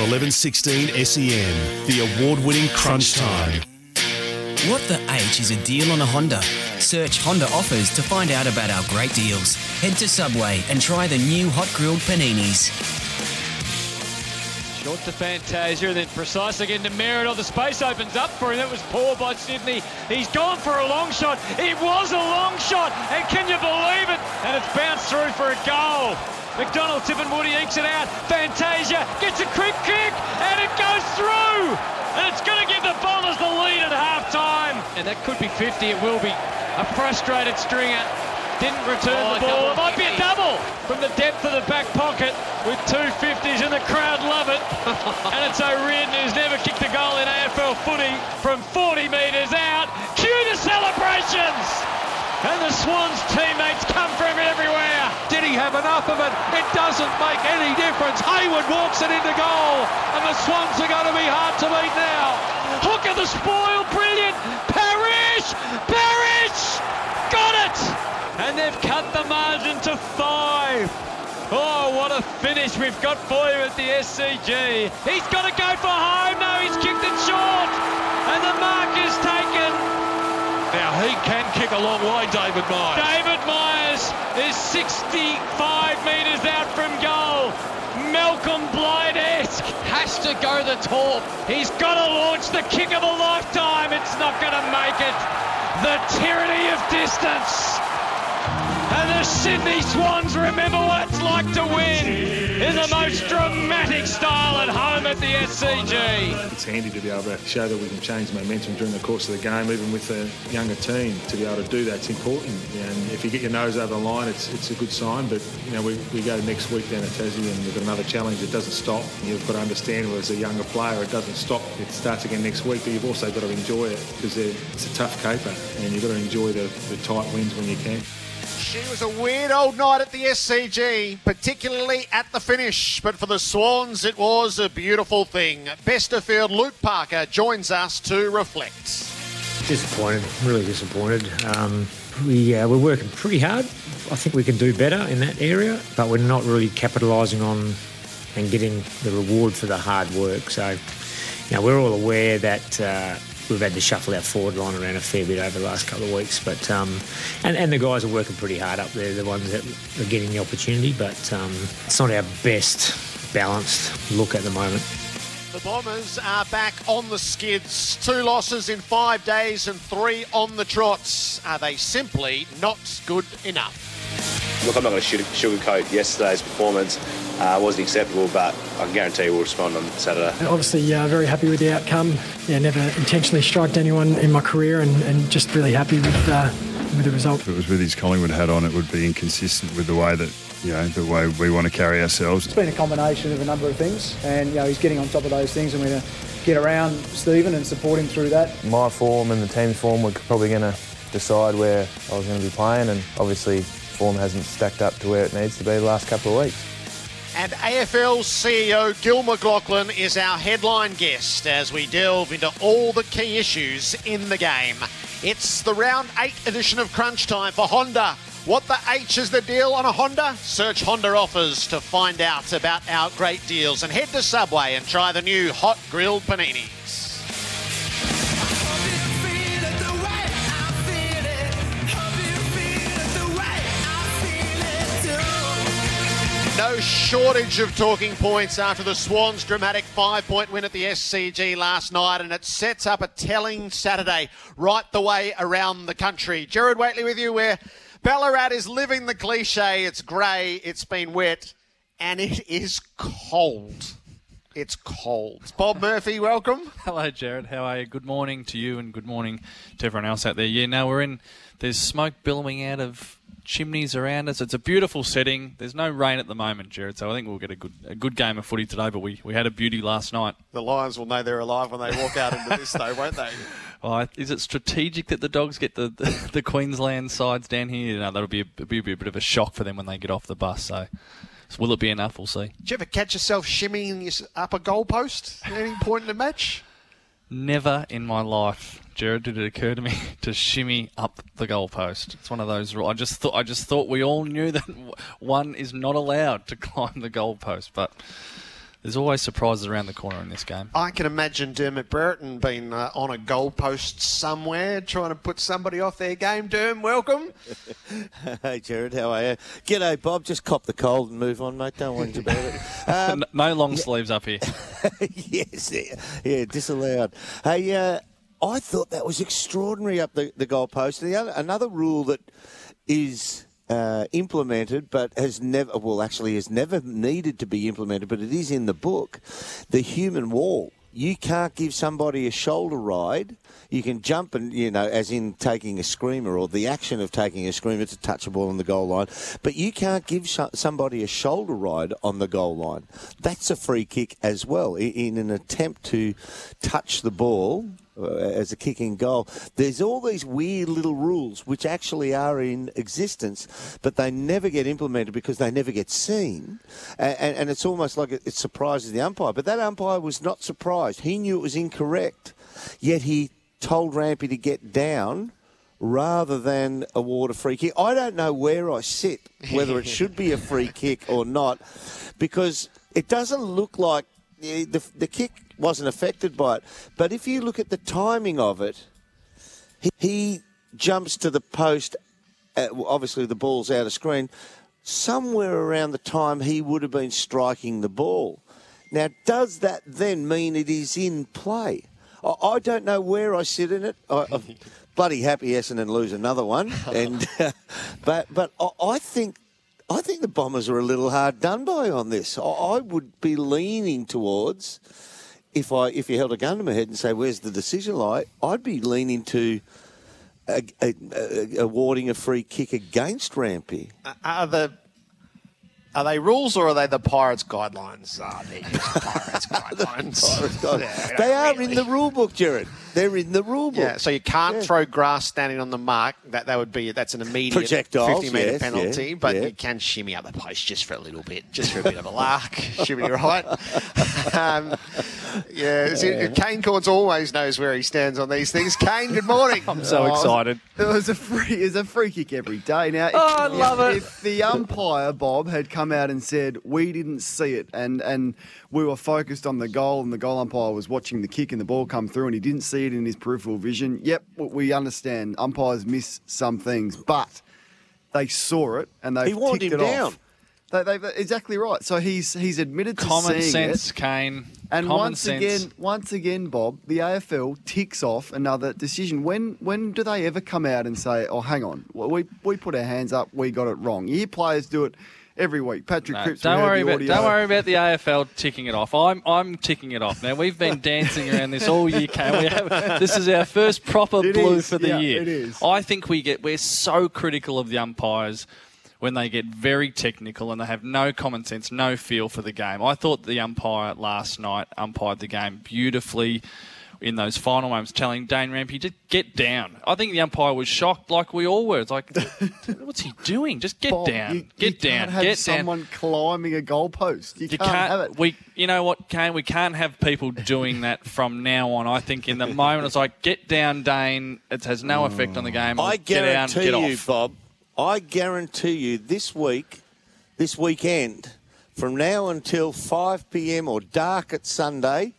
On 1116 SEN, the award winning Crunch Time. What the H is a deal on a Honda? Search Honda offers to find out about our great deals. Head to Subway and try the new hot grilled paninis. Short to Fantasia, then precise again to Merrett. The space opens up for him. That was poor by Sydney. He's gone for a long shot. It was a long shot, and can you believe it? And it's bounced through for a goal. McDonald-Tipungwuti ekes it out. Fantasia gets a quick kick, and it goes through. And it's going to give the Bombers the lead at half time. And that could be 50. It will be. A frustrated stringer didn't return Oh, the ball. It might be a double from the depth of the back pocket with two 50s, and the crowd love it. and it's O'Riordan who's never kicked a goal in AFL footy from 40 metres out. Cue the celebrations! And the Swans teammates come from everywhere. Have enough of it? It doesn't make any difference. Hayward walks it into goal, and the Swans are going to be hard to beat now. Hook of the spoil, brilliant. Parish! Parish! Got it! And they've cut the margin to five. Oh, what a finish we've got for you at the SCG. He's got to go for home. No, he's kicked it short. And the mark is taken. Now he can kick a long way, David Myers. David Myers is 65 metres out from goal. Malcolm Blight-esque has to go the top. He's got to launch the kick of a lifetime. It's not going to make it. The tyranny of distance. And the Sydney Swans remember what it's like to win in the most dramatic style at home at the SCG. It's handy to be able to show that we can change momentum during the course of the game, even with a younger team. To be able to do that's important. And if you get your nose over the line, it's it's a good sign. But you know, we, we go next week down to Tassie and we've got another challenge. It doesn't stop. You've got to understand, as a younger player, it doesn't stop. It starts again next week. But you've also got to enjoy it because it's a tough caper, and you've got to enjoy the, the tight wins when you can. She was a weird old night at the SCG, particularly at the finish. But for the Swans, it was a beautiful thing. Besterfield Luke Parker joins us to reflect. Disappointed, really disappointed. Um, we uh, we're working pretty hard. I think we can do better in that area, but we're not really capitalising on and getting the reward for the hard work. So, you know, we're all aware that uh, we've had to shuffle our forward line around a fair bit over the last couple of weeks. But um, and and the guys are working pretty hard up there. The ones that are getting the opportunity, but um, it's not our best balanced look at the moment. The Bombers are back on the skids. Two losses in five days and three on the trots. Are they simply not good enough? Look, I'm not going to sugarcoat yesterday's performance. Uh, wasn't acceptable, but I can guarantee we'll respond on Saturday. Obviously, uh, very happy with the outcome. Yeah, never intentionally striked anyone in my career, and, and just really happy with uh, with the result. If it was with his Collingwood hat on, it would be inconsistent with the way that you know the way we want to carry ourselves. It's been a combination of a number of things, and you know he's getting on top of those things, and we're going to get around Stephen and support him through that. My form and the team's form were probably going to decide where I was going to be playing, and obviously form hasn't stacked up to where it needs to be the last couple of weeks. And AFL CEO Gil McLachlan is our headline guest as we delve into all the key issues in the game. It's the round eight edition of Crunch Time for Honda. What the H is the deal on a Honda? Search Honda offers to find out about our great deals and head to Subway and try the new hot grilled paninis. No shortage of talking points after the Swans' dramatic five point win at the SCG last night, and it sets up a telling Saturday right the way around the country. Gerard Whateley with you, where Ballarat is living the cliche it's grey, it's been wet, and it is cold. It's cold. Bob Murphy, welcome. Hello, Gerard. How are you? Good morning to you and good morning to everyone else out there. Yeah, now we're in, there's smoke billowing out of chimneys around us. It's a beautiful setting. There's no rain at the moment, Gerard, so I think we'll get a good a good game of footy today. But we, we had a beauty last night. The Lions will know they're alive when they walk out into this, though, won't they? Oh, is it strategic that the dogs get the, the, the Queensland sides down here? No, that'll be a, be a bit of a shock for them when they get off the bus. So, so will it be enough? We'll see. Did you ever catch yourself shimmying your upper goalpost at any point in the match? Never in my life, Gerard, did it occur to me to shimmy up the goalpost. It's one of those. I just thought. I just thought we all knew that one is not allowed to climb the goalpost, but there's always surprises around the corner in this game. I can imagine Dermot Brereton being uh, on a goalpost somewhere trying to put somebody off their game. Derm, welcome. hey, Gerard, how are you? G'day, Bob. Just cop the cold and move on, mate. Don't worry about it. Um, no long sleeves up here. yes, yeah, yeah, disallowed. Hey, uh, I thought that was extraordinary up the, the goalpost. The other, another rule that is uh, implemented, but has never, well, actually, has never needed to be implemented, but it is in the book. The human wall. You can't give somebody a shoulder ride. You can jump and, you know, as in taking a screamer or the action of taking a screamer to touch a ball on the goal line. But you can't give sh- somebody a shoulder ride on the goal line. That's a free kick as well. In, in an attempt to touch the ball, Uh, as a kicking goal. There's all these weird little rules which actually are in existence, but they never get implemented because they never get seen. And, and, and it's almost like it, it surprises the umpire. But that umpire was not surprised. He knew it was incorrect, yet he told Rampe to get down rather than award a free kick. I don't know where I sit, whether it should be a free kick or not, because it doesn't look like the, the kick wasn't affected by it. But if you look at the timing of it, he, he jumps to the post. Uh, obviously, the ball's out of screen. Somewhere around the time he would have been striking the ball. Now, does that then mean it is in play? I, I don't know where I sit in it. I, I'm bloody happy Essendon lose another one, and but but I, I think I think the Bombers are a little hard done by on this. I would be leaning towards if I if you held a gun to my head and say where's the decision lie, I'd be leaning to a, a, a, awarding a free kick against Rampe. Are the are they rules or are they the Pirates guidelines? Ah, they're just Pirates guidelines. Pirates guidelines. they are in the rule book, Gerard. They're in the rule book. Yeah, so you can't Yeah. throw grass standing on the mark. That that would be that's an immediate Projectiles, fifty metre yes, penalty. yeah, but yeah. you can shimmy up the post just for a little bit, just for a bit of a lark. shimmy right. Um, yeah, see, Kane Cornes always knows where he stands on these things. Kane, good morning. I'm so excited. It was a free, it was a free kick every day. Now, if, Oh, I love it. If the umpire Bob had come out and said we didn't see it, and and we were focused on the goal, and the goal umpire was watching the kick and the ball come through, and he didn't see it in his peripheral vision. Yep, we understand umpires miss some things, but they saw it and they He warned ticked him it down. off. They, they, exactly right. So he's he's admitted to Common seeing sense, it. Kane. And Common once sense. again, once again, Bob, the AFL ticks off another decision. When when do they ever come out and say, "Oh, hang on, we we put our hands up, we got it wrong"? You hear players do it every week. Patrick No, Cripps, don't worry about audio. don't worry about the AFL ticking it off. I'm I'm ticking it off. Now we've been dancing around this all year. We have, this is our first proper It blue is, for the yeah, year. it is. I think we get we're so critical of the umpires when they get very technical and they have no common sense, no feel for the game. I thought the umpire last night umpired the game beautifully. In those final moments, telling Dane Rampe just get down. I think the umpire was shocked, like we all were. It's like, what's he doing? Just get Bob, down, you- get you down, can't have get down. someone climbing a goalpost. You, You can't, can't. have it. We, you know what, Kane? We can't have people doing that from now on. I think in the moment it's like, get down, Dane. It has no effect on the game. I get down, guarantee get you, off. Bob. I guarantee you, this week, this weekend, from now until 5 p.m. or dark at Sunday,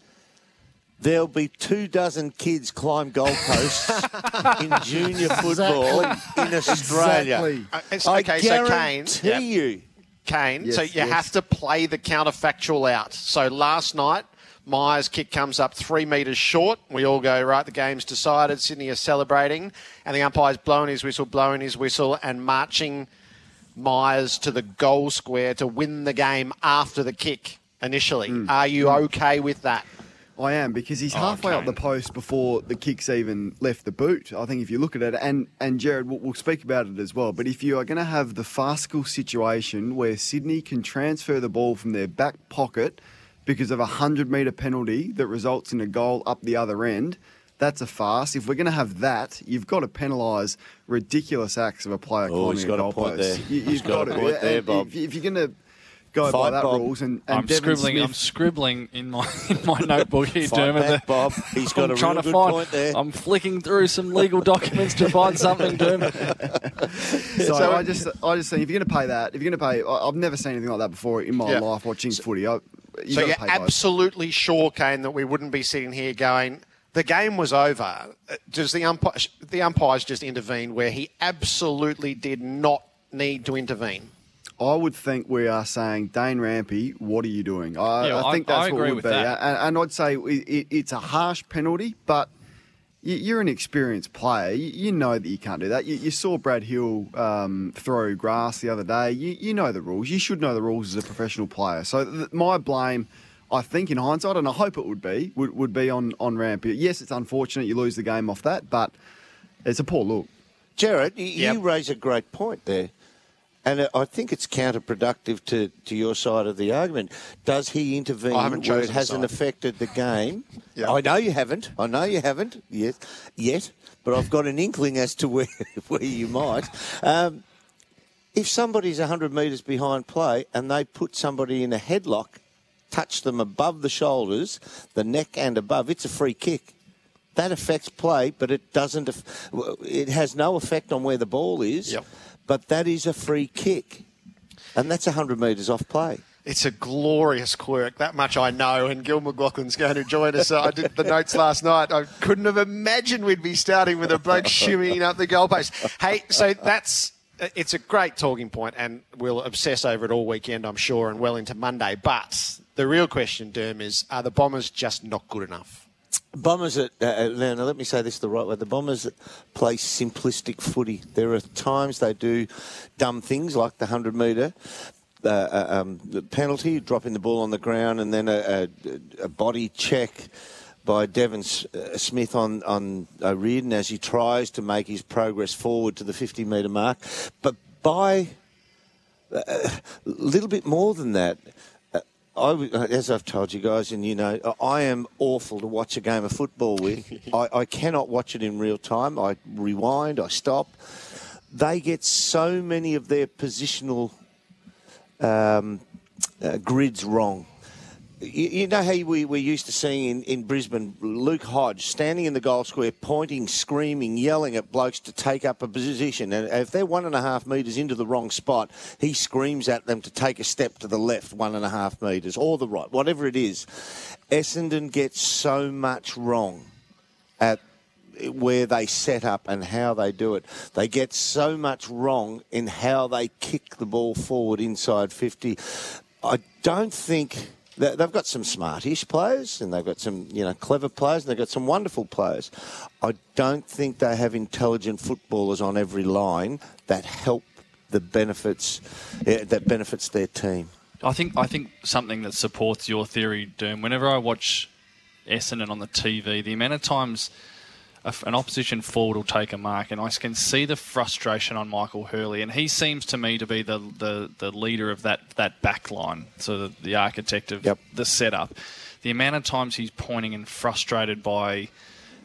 there'll be two dozen kids climb goalposts in junior football in Australia. Exactly. Uh, it's- I okay, so Kane, guarantee you. Kane. Yes, so you yes. have to play the counterfactual out. So last night, Myers' kick comes up three metres short. We all go, right, the game's decided. Sydney are celebrating. And the umpire's blowing his whistle, blowing his whistle, and marching Myers to the goal square to win the game after the kick initially. Hmm. Are you okay with that? I am because he's Oh, halfway up the post before the kicks even left the boot. I think if you look at it, and and Gerard, we'll, we'll speak about it as well. But if you are going to have the farcical situation where Sydney can transfer the ball from their back pocket because of a hundred metre penalty that results in a goal up the other end. That's a farce. If we're going to have that, you've got to penalise ridiculous acts of a player Oh, climbing he's a got a goalpost. point there. You, He's have got got, a point to. there, Bob. If, if you're going to go by that Bob. rules, and, and I'm Devon scribbling. Smith, I'm scribbling in my in my notebook here, Fight Dermot. back, Bob. He's got I'm a trying real to good find. point there. I'm flicking through some legal documents to find something, Dermot. So, I just, I just think if you're going to pay that, if you're going to pay, I- I've never seen anything like that before in my Yeah. life watching footy. I, you so you're pay both. absolutely sure, Kane, that we wouldn't be sitting here going, the game was over. Uh, Does the umpire, the umpires just intervene where he absolutely did not need to intervene? I would think we are saying Dane Rampe, what are you doing? I, Yeah, I think I- that's I what agree it would with be, that. and, and I'd say it, it, it's a harsh penalty, but you- you're an experienced player. You, you know that you can't do that. You, you saw Brad Hill um, throw grass the other day. You, you know the rules. You should know the rules as a professional player. So th- my blame, I think, in hindsight, and I hope it would be, would, would be on on Rampe. Yes, it's unfortunate you lose the game off that, but it's a poor look. Gerard, you, you raise a great point there. And I think it's counterproductive to, to your side of the argument. Does he intervene where it hasn't side. affected the game? Yeah. I know you haven't. I know you haven't yet, yet, but I've got an inkling as to where, where you might. Um, if somebody's 100 metres behind play and they put somebody in a headlock, touch them above the shoulders, the neck and above, it's a free kick. That affects play, but it doesn't. It has no effect on where the ball is. But that is a free kick, and that's 100 metres off play. It's a glorious quirk. That much I know. And Gil McLachlan's going to join us. I did the notes last night. I couldn't have imagined we'd be starting with a bloke shimmying up the goalpost. Hey, so that's it's a great talking point, and we'll obsess over it all weekend, I'm sure, and well into Monday. But the real question, Derm, is are the Bombers just not good enough? Bombers, at, uh, uh, now, now let me say this the right way. The Bombers play simplistic footy. There are times they do dumb things like the 100 metre. Uh, uh, um, penalty, dropping the ball on the ground, and then a, a, a body check by Devon uh, Smith on on O'Riordan as he tries to make his progress forward to the 50 metre mark. But by uh, a little bit more than that. Uh, I, w- as I've told you guys, and you know, I am awful to watch a game of football with. I, I cannot watch it in real time. I rewind, I stop. They get so many of their positional um, uh, grids wrong. You, know how we, we're used to seeing in, in Brisbane Luke Hodge standing in the goal square, pointing, screaming, yelling at blokes to take up a position. And if they're one and a half metres into the wrong spot, he screams at them to take a step to the left, one and a half metres, or the right, whatever it is. Essendon gets so much wrong at where they set up and how they do it. They get so much wrong in how they kick the ball forward inside 50. I don't think they've got some smartish players and they've got some you know clever players and they've got some wonderful players. I don't think they have intelligent footballers on every line that help the benefits eh, that benefits their team. I think I think something that supports your theory, Derm. Whenever I watch Essendon on the TV, the amount of times an opposition forward will take a mark, and I can see the frustration on Michael Hurley, and he seems to me to be the the, the leader of that that back line, so the, the architect of the setup. The amount of times he's pointing and frustrated by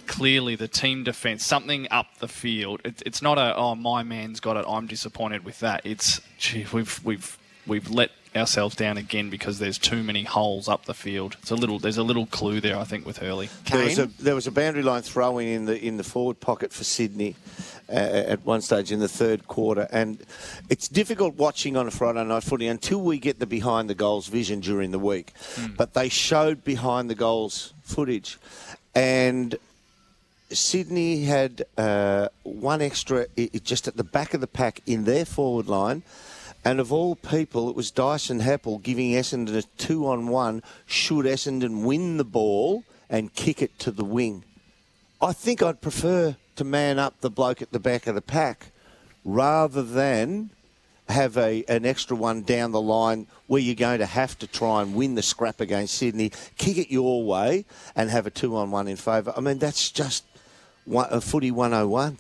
clearly the team defence, something up the field. It, it's not a oh my man's got it. I'm disappointed with that. It's gee we've we've we've let ourselves down again because there's too many holes up the field. It's a little there's a little clue there I think with Hurley. There was, a, there was a boundary line throwing in the in the forward pocket for Sydney uh, at one stage in the third quarter, and it's difficult watching on a Friday night footy until we get the behind the goals vision during the week. But they showed behind the goals footage, and Sydney had uh, one extra i- i- just at the back of the pack in their forward line. And of all people, it was Dyson Heppell giving Essendon a two on one should Essendon win the ball and kick it to the wing. I think I'd prefer to man up the bloke at the back of the pack rather than have a an extra one down the line where you're going to have to try and win the scrap against Sydney, kick it your way, and have a two on one in favour. I mean, that's just one, a footy 101.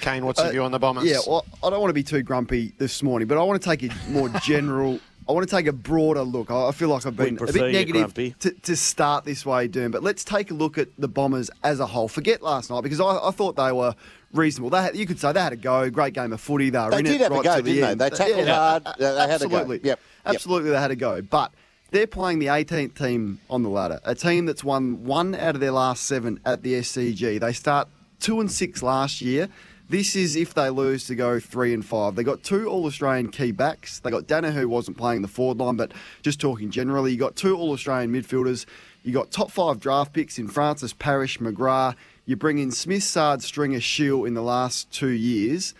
Kane, what's your Uh, view on the Bombers? Yeah, well, I don't want to be too grumpy this morning, but I want to take a more general. I want to take a broader look. I I feel like I've been a bit negative to, to start this way, Derm. But let's take a look at the Bombers as a whole. Forget last night because I, I thought they were reasonable. They had, you could say they had a go, great game of footy. They were They in did it have a go, didn't they? They tackled hard, they had a go. absolutely. Yep, yep. absolutely. They had a go, but. They're playing the 18th team on the ladder, a team that's won one out of their last seven at the SCG. They start two and six last year. This is if they lose to go three and five. They got two All Australian key backs. They got Dana who wasn't playing the forward line, but just talking generally, you got two All Australian midfielders. You got top five draft picks in Francis Parish, McGrath. You bring in Smith, Saad, Stringer, Shiel in the last two years,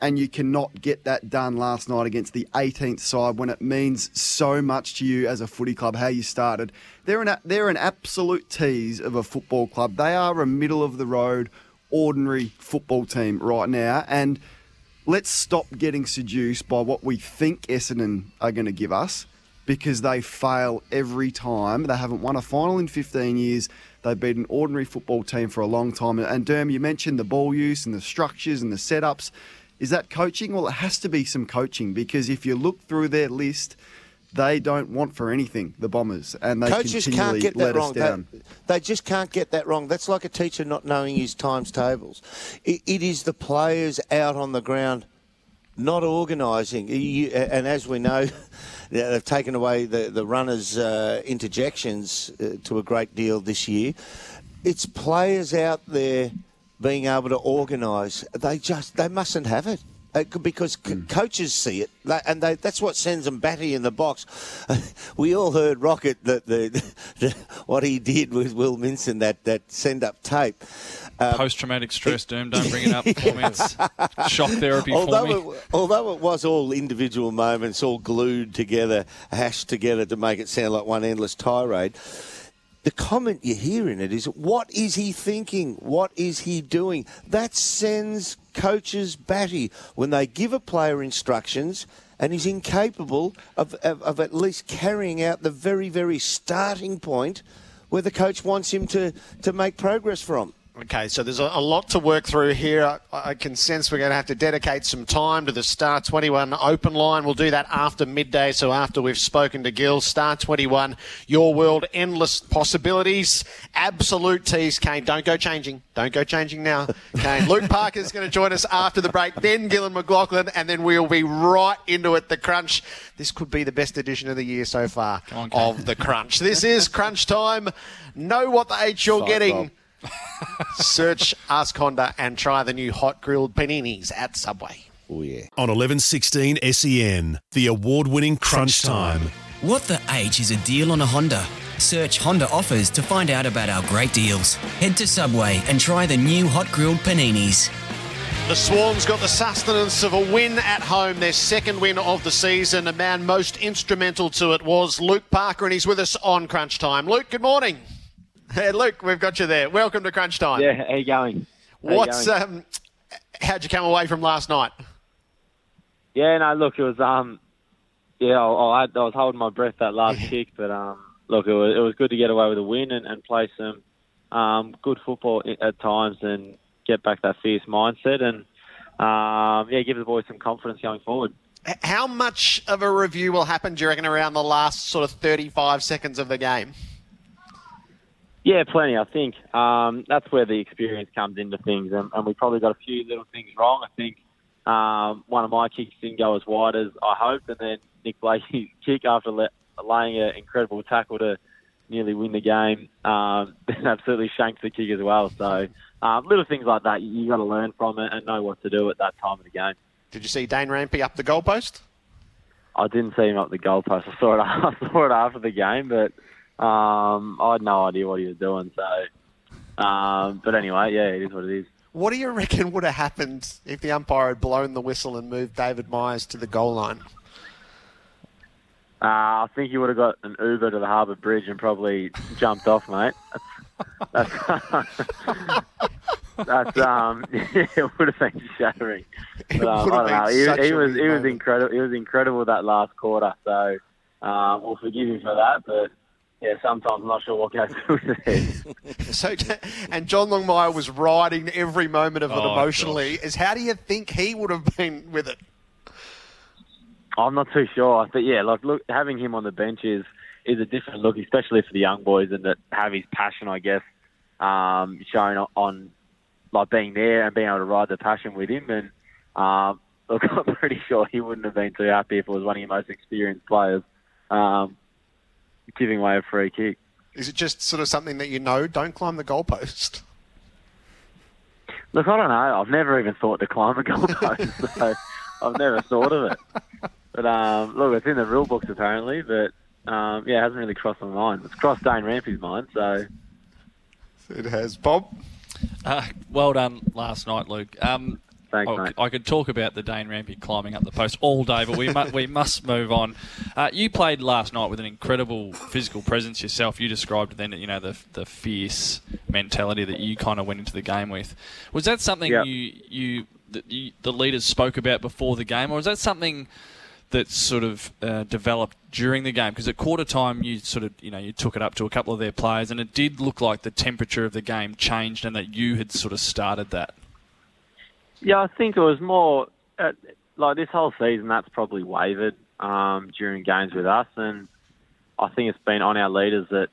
and you cannot get that done last night against the 18th side when it means so much to you as a footy club. How you started, they're an they're an absolute tease of a football club. They are a middle of the road ordinary football team right now. And let's stop getting seduced by what we think Essendon are going to give us because they fail every time. They haven't won a final in 15 years. They've been an ordinary football team for a long time. And Derm, you mentioned the ball use and the structures and the setups. Is that coaching? Well, it has to be some coaching because if you look through their list, they don't want for anything, the Bombers, and they Coaches continually can't get let that us wrong. down. They, they just can't get that wrong. That's like a teacher not knowing his times tables. It, it is the players out on the ground not organising. And as we know, they've taken away the, the runners' uh, interjections uh, to a great deal this year. It's players out there being able to organise. They just they mustn't have it. Uh, c- because c- coaches see it, and they, that's what sends them batty in the box. we all heard Rocket that the, the what he did with Will Minson that that send up tape. Um, Post traumatic stress, Derm. Don't bring it up for me. Shock therapy for although me. It, although it was all individual moments, all glued together, hashed together to make it sound like one endless tirade. The comment you hear in it is, "What is he thinking? What is he doing?" That sends coaches batty when they give a player instructions and he's incapable of, of, of at least carrying out the very, very starting point where the coach wants him to, to make progress from. Okay, so there's a, lot to work through here. I, I can sense we're going to have to dedicate some time to the Star 21 open line. We'll do that after midday, so after we've spoken to Gil. Star 21, your world, endless possibilities. Absolute tease, Kane. Don't go changing. Don't go changing now, Kane. Luke Parker's going to join us after the break, then Gillon McLachlan, and then we'll be right into it. The Crunch. This could be the best edition of the year so far on, of the Crunch. This is Crunch time. Know what the H you're Psych, getting. Rob. Search Ask Honda and try the new hot grilled paninis at Subway. Oh, yeah. On 1116 SEN, the award winning Crunch Time. What the H is a deal on a Honda? Search Honda offers to find out about our great deals. Head to Subway and try the new hot grilled paninis. The Swans got the sustenance of a win at home, their second win of the season. The man most instrumental to it was Luke Parker, and he's with us on Crunch Time. Luke, good morning. Hey, Luke, we've got you there. Welcome to Crunch Time. Yeah, how you going? How you What's going? um, how'd you come away from last night? Yeah, no, look, it was um, yeah, I, I, was holding my breath that last kick, but um, look, it was it was good to get away with a win and, and play some um good football at times and get back that fierce mindset and um, yeah, give the boys some confidence going forward. How much of a review will happen, do you reckon, around the last sort of 35 seconds of the game? Yeah, plenty. I think um, that's where the experience comes into things, and, and we probably got a few little things wrong. I think um, one of my kicks didn't go as wide as I hoped, and then Nick Blakey's kick after le- laying an incredible tackle to nearly win the game, um, absolutely shanked the kick as well. So um, little things like that, you, you got to learn from it and know what to do at that time of the game. Did you see Dane Rampe up the goalpost? I didn't see him up the goalpost. I saw it. I saw it after the game, but um, I had no idea what he was doing. So, um, but anyway, yeah, it is what it is. What do you reckon would have happened if the umpire had blown the whistle and moved David Myers to the goal line? Uh, I think he would have got an Uber to the Harbour Bridge and probably jumped off, mate. That's, um, it would have been shattering. But, um, I don't know. He, he was he was incredible. He was incredible that last quarter. So um, we'll forgive him for that. But yeah, sometimes I'm not sure what goes through his head. So, and John Longmire was riding every moment of it Oh, emotionally. Is how do you think he would have been with it? I'm not too sure. But yeah, like look, having him on the bench is is a different look, especially for the young boys and that have his passion, I guess, um, shown on, on like being there and being able to ride the passion with him. And um, look, I'm pretty sure he wouldn't have been too happy if it was one of your most experienced players um, giving away a free kick. Is it just sort of something that you know? Don't climb the goalpost. Look, I don't know. I've never even thought to climb a goalpost, so I've never thought of it. But um, look, it's in the rule books apparently, but um, yeah, it hasn't really crossed my mind. It's crossed Dane Rampe's mind, so It has. Bob? Uh, well done last night, Luke. Um, Thanks, I, mate. I could talk about the Dane Rampe climbing up the post all day, but we mu- we must move on. Uh, you played last night with an incredible physical presence yourself. You described then, you know, the the fierce mentality that you kind of went into the game with. Was that something Yeah. you you that you, the leaders spoke about before the game, or was that something that sort of uh, developed during the game? Because at quarter time, you sort of you know you took it up to a couple of their players, and it did look like the temperature of the game changed, and that you had sort of started that. Yeah, I think it was more uh, like this whole season. That's probably wavered um, during games with us, and I think it's been on our leaders that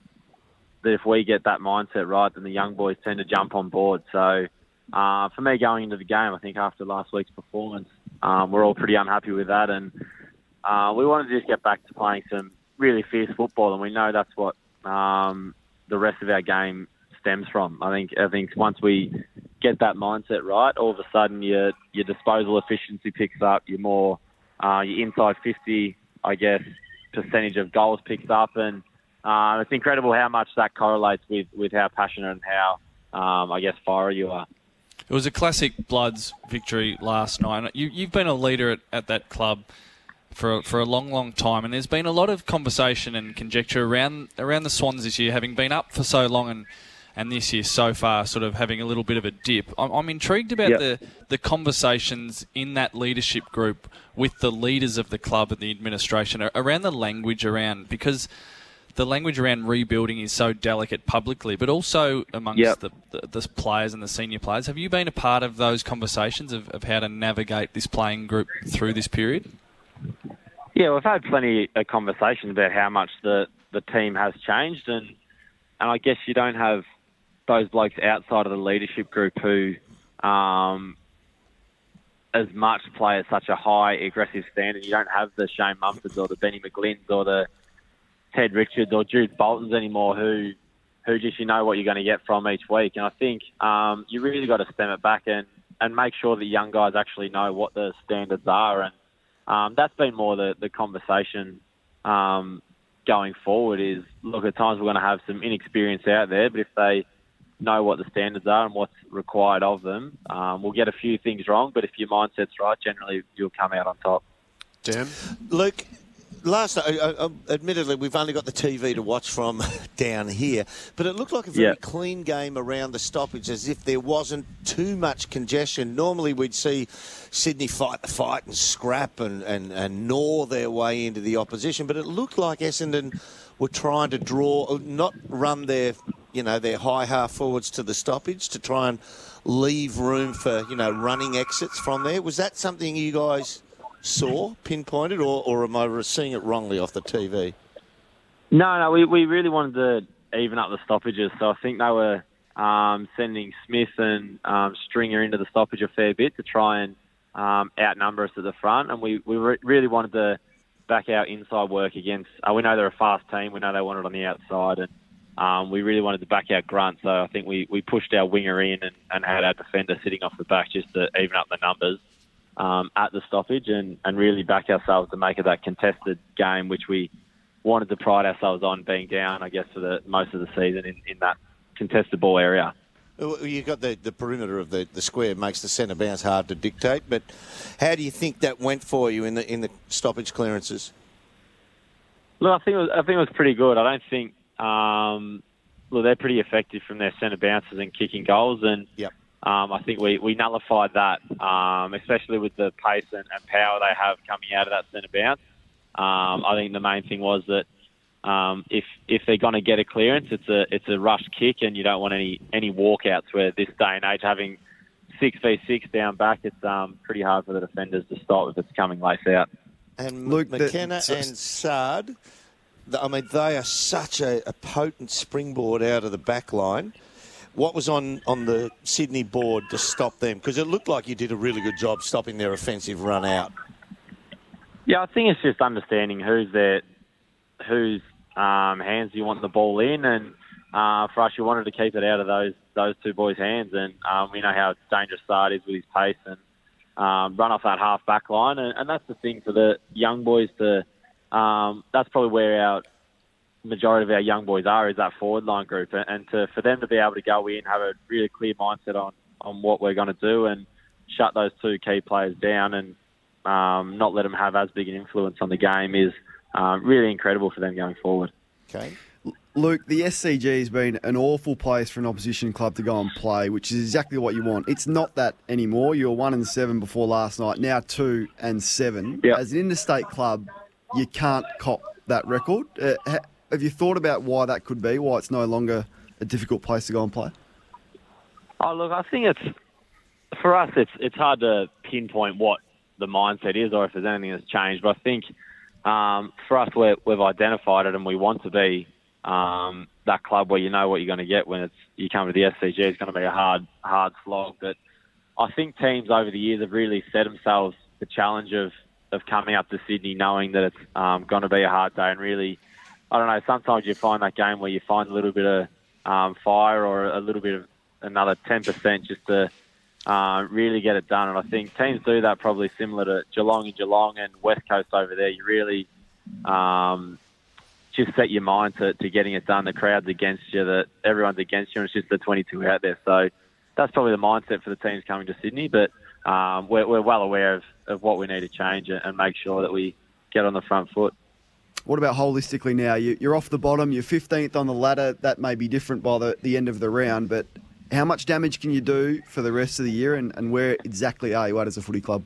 that if we get that mindset right, then the young boys tend to jump on board. So uh, for me, going into the game, I think after last week's performance, um, we're all pretty unhappy with that, and uh, we wanted to just get back to playing some really fierce football, and we know that's what um, the rest of our game stems from. I think I think once we get that mindset right, all of a sudden your your disposal efficiency picks up. Your more uh, your inside fifty, I guess, percentage of goals picks up, and uh, it's incredible how much that correlates with with how passionate and how um, I guess fiery you are. It was a classic Bloods victory last night. You, you've been a leader at, at that club for for a long, long time, and there's been a lot of conversation and conjecture around around the Swans this year, having been up for so long and. And this year so far, sort of having a little bit of a dip. I'm, I'm intrigued about Yep. the, the conversations in that leadership group with the leaders of the club and the administration around the language around because the language around rebuilding is so delicate publicly, but also amongst Yep. the, the, the players and the senior players. Have you been a part of those conversations of, of how to navigate this playing group through this period? Yeah, we've had plenty of conversations about how much the, the team has changed, and and I guess you don't have those blokes outside of the leadership group who, um, as much play at such a high aggressive standard. You don't have the Shane Mumfords or the Benny McGlynn's or the Ted Richards or Jude Boltons anymore who who just you know what you're going to get from each week. And I think um, you really got to stem it back and, and make sure that young guys actually know what the standards are. And um, that's been more the, the conversation um, going forward is, look, at times we're going to have some inexperience out there, but if they know what the standards are and what's required of them, um, we'll get a few things wrong, but if your mindset's right, generally you'll come out on top. Jim? Luke, last night, uh, uh, admittedly, we've only got the TV to watch from down here, but it looked like a very Yeah. clean game around the stoppage, as if there wasn't too much congestion. Normally, we'd see Sydney fight the fight and scrap and, and, and gnaw their way into the opposition, but it looked like Essendon were trying to draw, not run their, you know, their high half forwards to the stoppage to try and leave room for, you know, running exits from there. Was that something you guys saw, pinpointed, or, or am I seeing it wrongly off the TV? No, no, we, we really wanted to even up the stoppages. So I think they were um, sending Smith and um, Stringer into the stoppage a fair bit to try and um, outnumber us at the front. And we, we re- really wanted to back our inside work against. Uh, we know they're a fast team. We know they want it on the outside. And um, we really wanted to back our grunt. So I think we, we pushed our winger in and, and had our defender sitting off the back just to even up the numbers um, at the stoppage and, and really back ourselves to make it that contested game, which we wanted to pride ourselves on being down, I guess, for the most of the season in, in that contested ball area. You've got the, the perimeter of the, the square makes the centre bounce hard to dictate, but how do you think that went for you in the in the stoppage clearances? Look, I think it was, I think it was pretty good. I don't think um, look they're pretty effective from their centre bounces and kicking goals, and Yep. um, I think we, we nullified that, um, especially with the pace and, and power they have coming out of that centre bounce. Um, I think the main thing was that um, if if they're going to get a clearance, it's a it's a rush kick, and you don't want any any walkouts. Where this day and age, having six v six down back, it's um, pretty hard for the defenders to stop if it's coming lace out. And Luke, McKenna so- and Saad, th- I mean, they are such a, a potent springboard out of the back line. What was on, on the Sydney board to stop them? Because it looked like you did a really good job stopping their offensive run out. Yeah, I think it's just understanding who's their whose um, hands you want the ball in, and uh, for us, you wanted to keep it out of those those two boys' hands, and um, we know how dangerous Saad is with his pace and um, run off that half back line, and, and that's the thing for the young boys to. Um, that's probably where our majority of our young boys are is that forward line group, and, to for them to be able to go in, have a really clear mindset on on what we're going to do, and shut those two key players down, and um, not let them have as big an influence on the game is um, really incredible for them going forward. Okay. Luke, the SCG has been an awful place for an opposition club to go and play, which is exactly what you want. It's not that anymore. You were one and seven before last night, now two and seven. As an interstate club, you can't cop that record. Uh, have you thought about why that could be? Why it's no longer a difficult place to go and play? Oh, look, I think it's for us. It's it's hard to pinpoint what the mindset is, or if there's anything that's changed. But I think um, for us, we're, we've identified it, and we want to be um, that club where you know what you're going to get when it's you come to the SCG. It's going to be a hard hard slog. But I think teams over the years have really set themselves the challenge of of coming up to Sydney, knowing that it's um, going to be a hard day, and really. I don't know. Sometimes you find that game where you find a little bit of um, fire or a little bit of another 10% just to uh, really get it done. And I think teams do that probably similar to Geelong and Geelong and West Coast over there. You really um, just set your mind to, to getting it done. The crowd's against you, that everyone's against you, and it's just the 22 out there. So that's probably the mindset for the teams coming to Sydney. But um, we're, we're well aware of, of what we need to change and, make sure that we get on the front foot. What about holistically now? You, you're off the bottom, you're 15th on the ladder. That may be different by the, the end of the round, but how much damage can you do for the rest of the year and, and where exactly are you at as a footy club?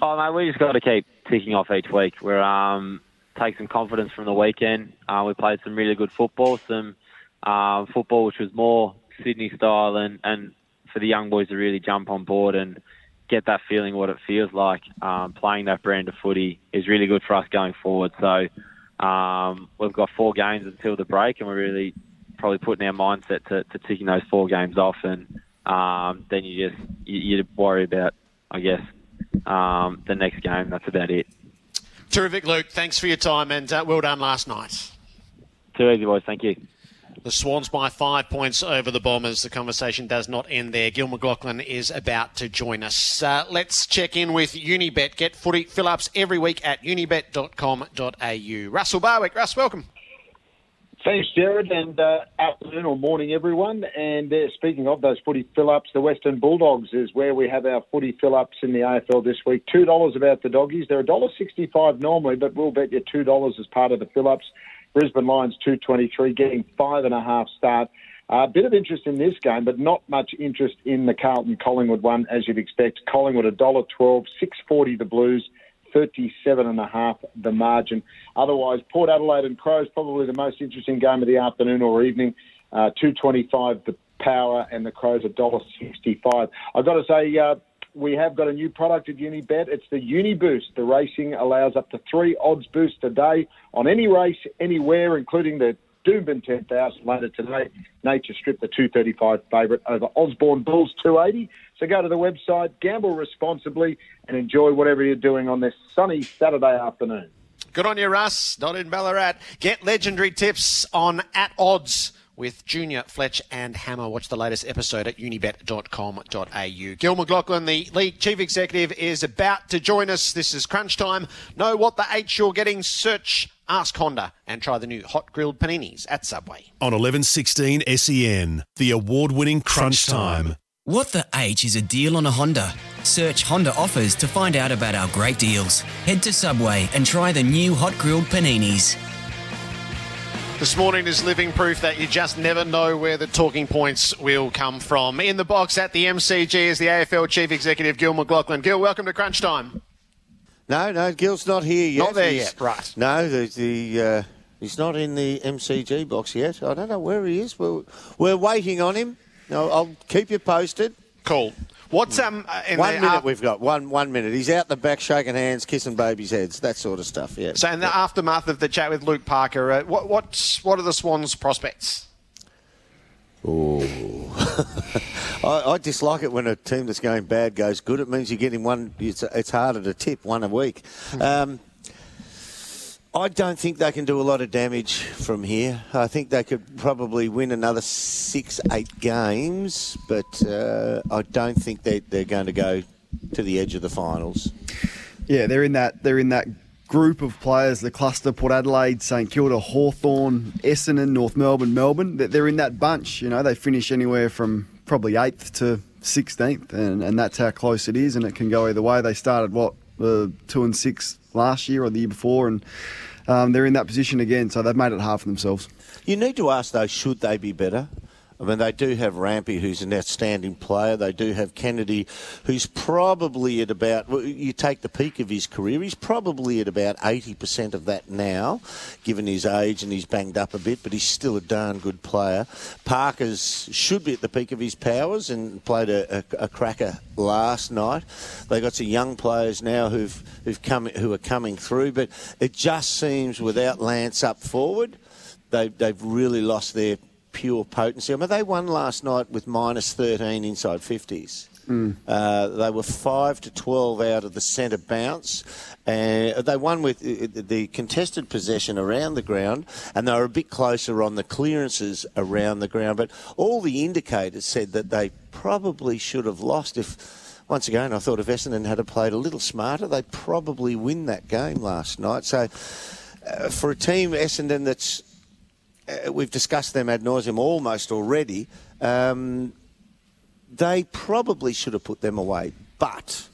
Oh, mate, we just got to keep ticking off each week. We're um, take some confidence from the weekend. Uh, we played some really good football, some um, football which was more Sydney style, and, and for the young boys to really jump on board and get that feeling what it feels like um, playing that brand of footy is really good for us going forward. So um, we've got four games until the break, and we're really probably putting our mindset to, to ticking those four games off, and um, then you just you, you worry about, I guess, um, the next game. That's about it. Terrific, Luke. Thanks for your time and uh, well done last night. Too easy, boys. Thank you. The Swans by five points over the Bombers. The conversation does not end there. Gil McLachlan is about to join us. Uh, let's check in with Unibet. Get footy fill ups every week at unibet.com.au. Russell Barwick. Russ, welcome. Thanks, Gerard, and uh, afternoon or morning, everyone. And uh, speaking of those footy fill-ups, the Western Bulldogs is where we have our footy fill-ups in the AFL this week. Two dollars about the doggies. They're a dollar sixty-five normally, but we'll bet you two dollars as part of the fill-ups. Brisbane Lions two twenty-three, getting five and a half start. A uh, bit of interest in this game, but not much interest in the Carlton Collingwood one, as you'd expect. Collingwood a dollar twelve, six forty the Blues. 37 and a half the margin. Otherwise, Port Adelaide and Crows probably the most interesting game of the afternoon or evening. Uh, 225 the power and the Crows a dollar 65. I've got to say, uh, we have got a new product at Unibet. It's the Uniboost. The racing allows up to three odds boosts a day on any race, anywhere, including the Doomben 10,000 later today. Nature Strip, the 235 favourite over Osborne Bulls 280. So go to the website, gamble responsibly, and enjoy whatever you're doing on this sunny Saturday afternoon. Good on you, Russ. Not in Ballarat. Get legendary tips on at odds with Junior, Fletch, and Hammer. Watch the latest episode at unibet.com.au. Gil McLachlan, the league chief executive, is about to join us. This is crunch time. Know what the H you're getting? Search Ask Honda and try the new hot grilled paninis at Subway. On 1116 SEN, the award winning Crunch Time. What the H is a deal on a Honda? Search Honda offers to find out about our great deals. Head to Subway and try the new hot grilled paninis. This morning is living proof that you just never know where the talking points will come from. In the box at the MCG is the AFL Chief Executive Gil McLachlan. Gil, welcome to Crunch Time. No, no, Gil's not here yet. Not there He's- yet, right. No, the, the uh, he's not in the MCG box yet. I don't know where he is. We're, we're waiting on him. No, I'll keep you posted. Cool. What's um uh, in one the, minute we've got one one minute. He's out the back shaking hands, kissing babies' heads, that sort of stuff. Yeah. So in the aftermath of the chat with Luke Parker, uh, what what's, what are the Swans' prospects? Oh, I, I dislike it when a team that's going bad goes good. It means you're getting one. It's, it's harder to tip one a week. Um, I don't think they can do a lot of damage from here. I think they could probably win another six, eight games, but uh, I don't think they, they're going to go to the edge of the finals. Yeah, they're in that they're in that group of players, the cluster, Port Adelaide, St Kilda, Hawthorn, Essendon, North Melbourne, Melbourne. They're- They're in that bunch. You know, they finish anywhere from probably eighth to sixteenth, and, and that's how close it is, and it can go either way. They started what uh, two and six last year or the year before, and um, they're in that position again. So they've made it hard for themselves. You need to ask though, should they be better? I mean, they do have Rampe, who's an outstanding player. They do have Kennedy, who's probably at about, well, you take the peak of his career, he's probably at about 80% of that now, given his age and he's banged up a bit, but he's still a darn good player. Parker's should be at the peak of his powers and played a, a, a cracker last night. They've got some young players now who've, who've come, who are coming through, but it just seems without Lance up forward, they, they've really lost their pure potency. I mean, they won last night with minus 13 inside 50s. Uh, they were 5 to 12 out of the centre bounce. Uh, they won with uh, the contested possession around the ground, and they were a bit closer on the clearances around the ground. But all the indicators said that they probably should have lost if. Once again, I thought if Essendon had played a little smarter, they'd probably win that game last night. So, uh, for a team, Essendon, that's uh, we've discussed them ad nauseum almost already. Um, they probably should have put them away. But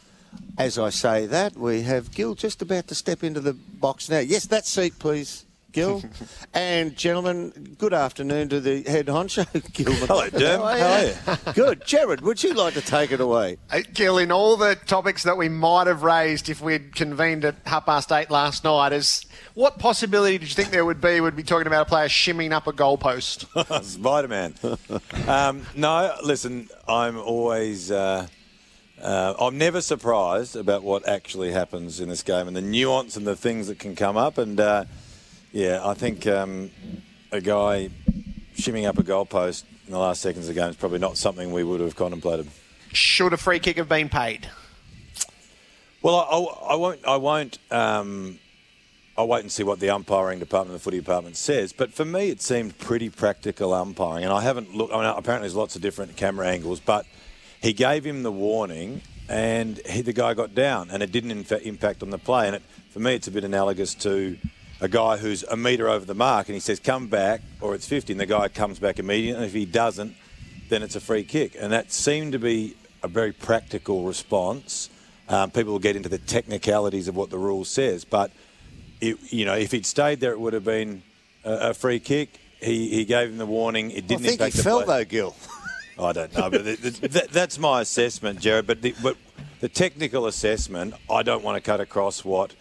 as I say that, we have Gil just about to step into the box now. Yes, that seat, please. Gil. and gentlemen, good afternoon to the head honcho, Gil. Hello, Derm. How are How are you? Good. Gerard, would you like to take it away? Uh, Gil, in all the topics that we might have raised if we'd convened at half past eight last night, is what possibility did you think there would be? Would be talking about a player shimming up a goalpost. Spider Man. um, no, listen, I'm always. Uh, uh, I'm never surprised about what actually happens in this game and the nuance and the things that can come up. And uh, yeah, I think um, a guy shimming up a goalpost in the last seconds of the game is probably not something we would have contemplated. Should a free kick have been paid? Well, I, I, I won't. I won't. Um, I'll wait and see what the umpiring department, the footy department says. But for me, it seemed pretty practical umpiring, and I haven't looked. I mean, apparently there's lots of different camera angles, but he gave him the warning, and he, the guy got down, and it didn't in fact impact on the play. And it, for me, it's a bit analogous to a guy who's a metre over the mark, and he says, "Come back," or it's 50, and the guy comes back immediately. And if he doesn't, then it's a free kick, and that seemed to be a very practical response. Um, people will get into the technicalities of what the rule says, but it, you know, if he'd stayed there, it would have been a, a free kick. He, he gave him the warning. It didn't I think impact he fell play. though, Gil. I don't know, but the, the, that, that's my assessment, Gerard. But the, but the technical assessment, I don't want to cut across what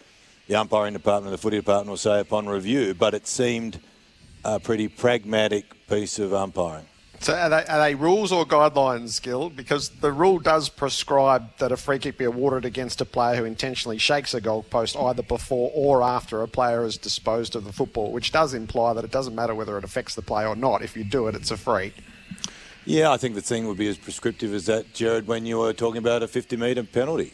the umpiring department, the footy department will say upon review. But it seemed a pretty pragmatic piece of umpiring. So are they, are they rules or guidelines, Gil? Because the rule does prescribe that a free kick be awarded against a player who intentionally shakes a goalpost either before or after a player has disposed of the football, which does imply that it doesn't matter whether it affects the play or not. If you do it, it's a free. Yeah, I think the thing would be as prescriptive as that, Gerard, when you were talking about a 50 metre penalty.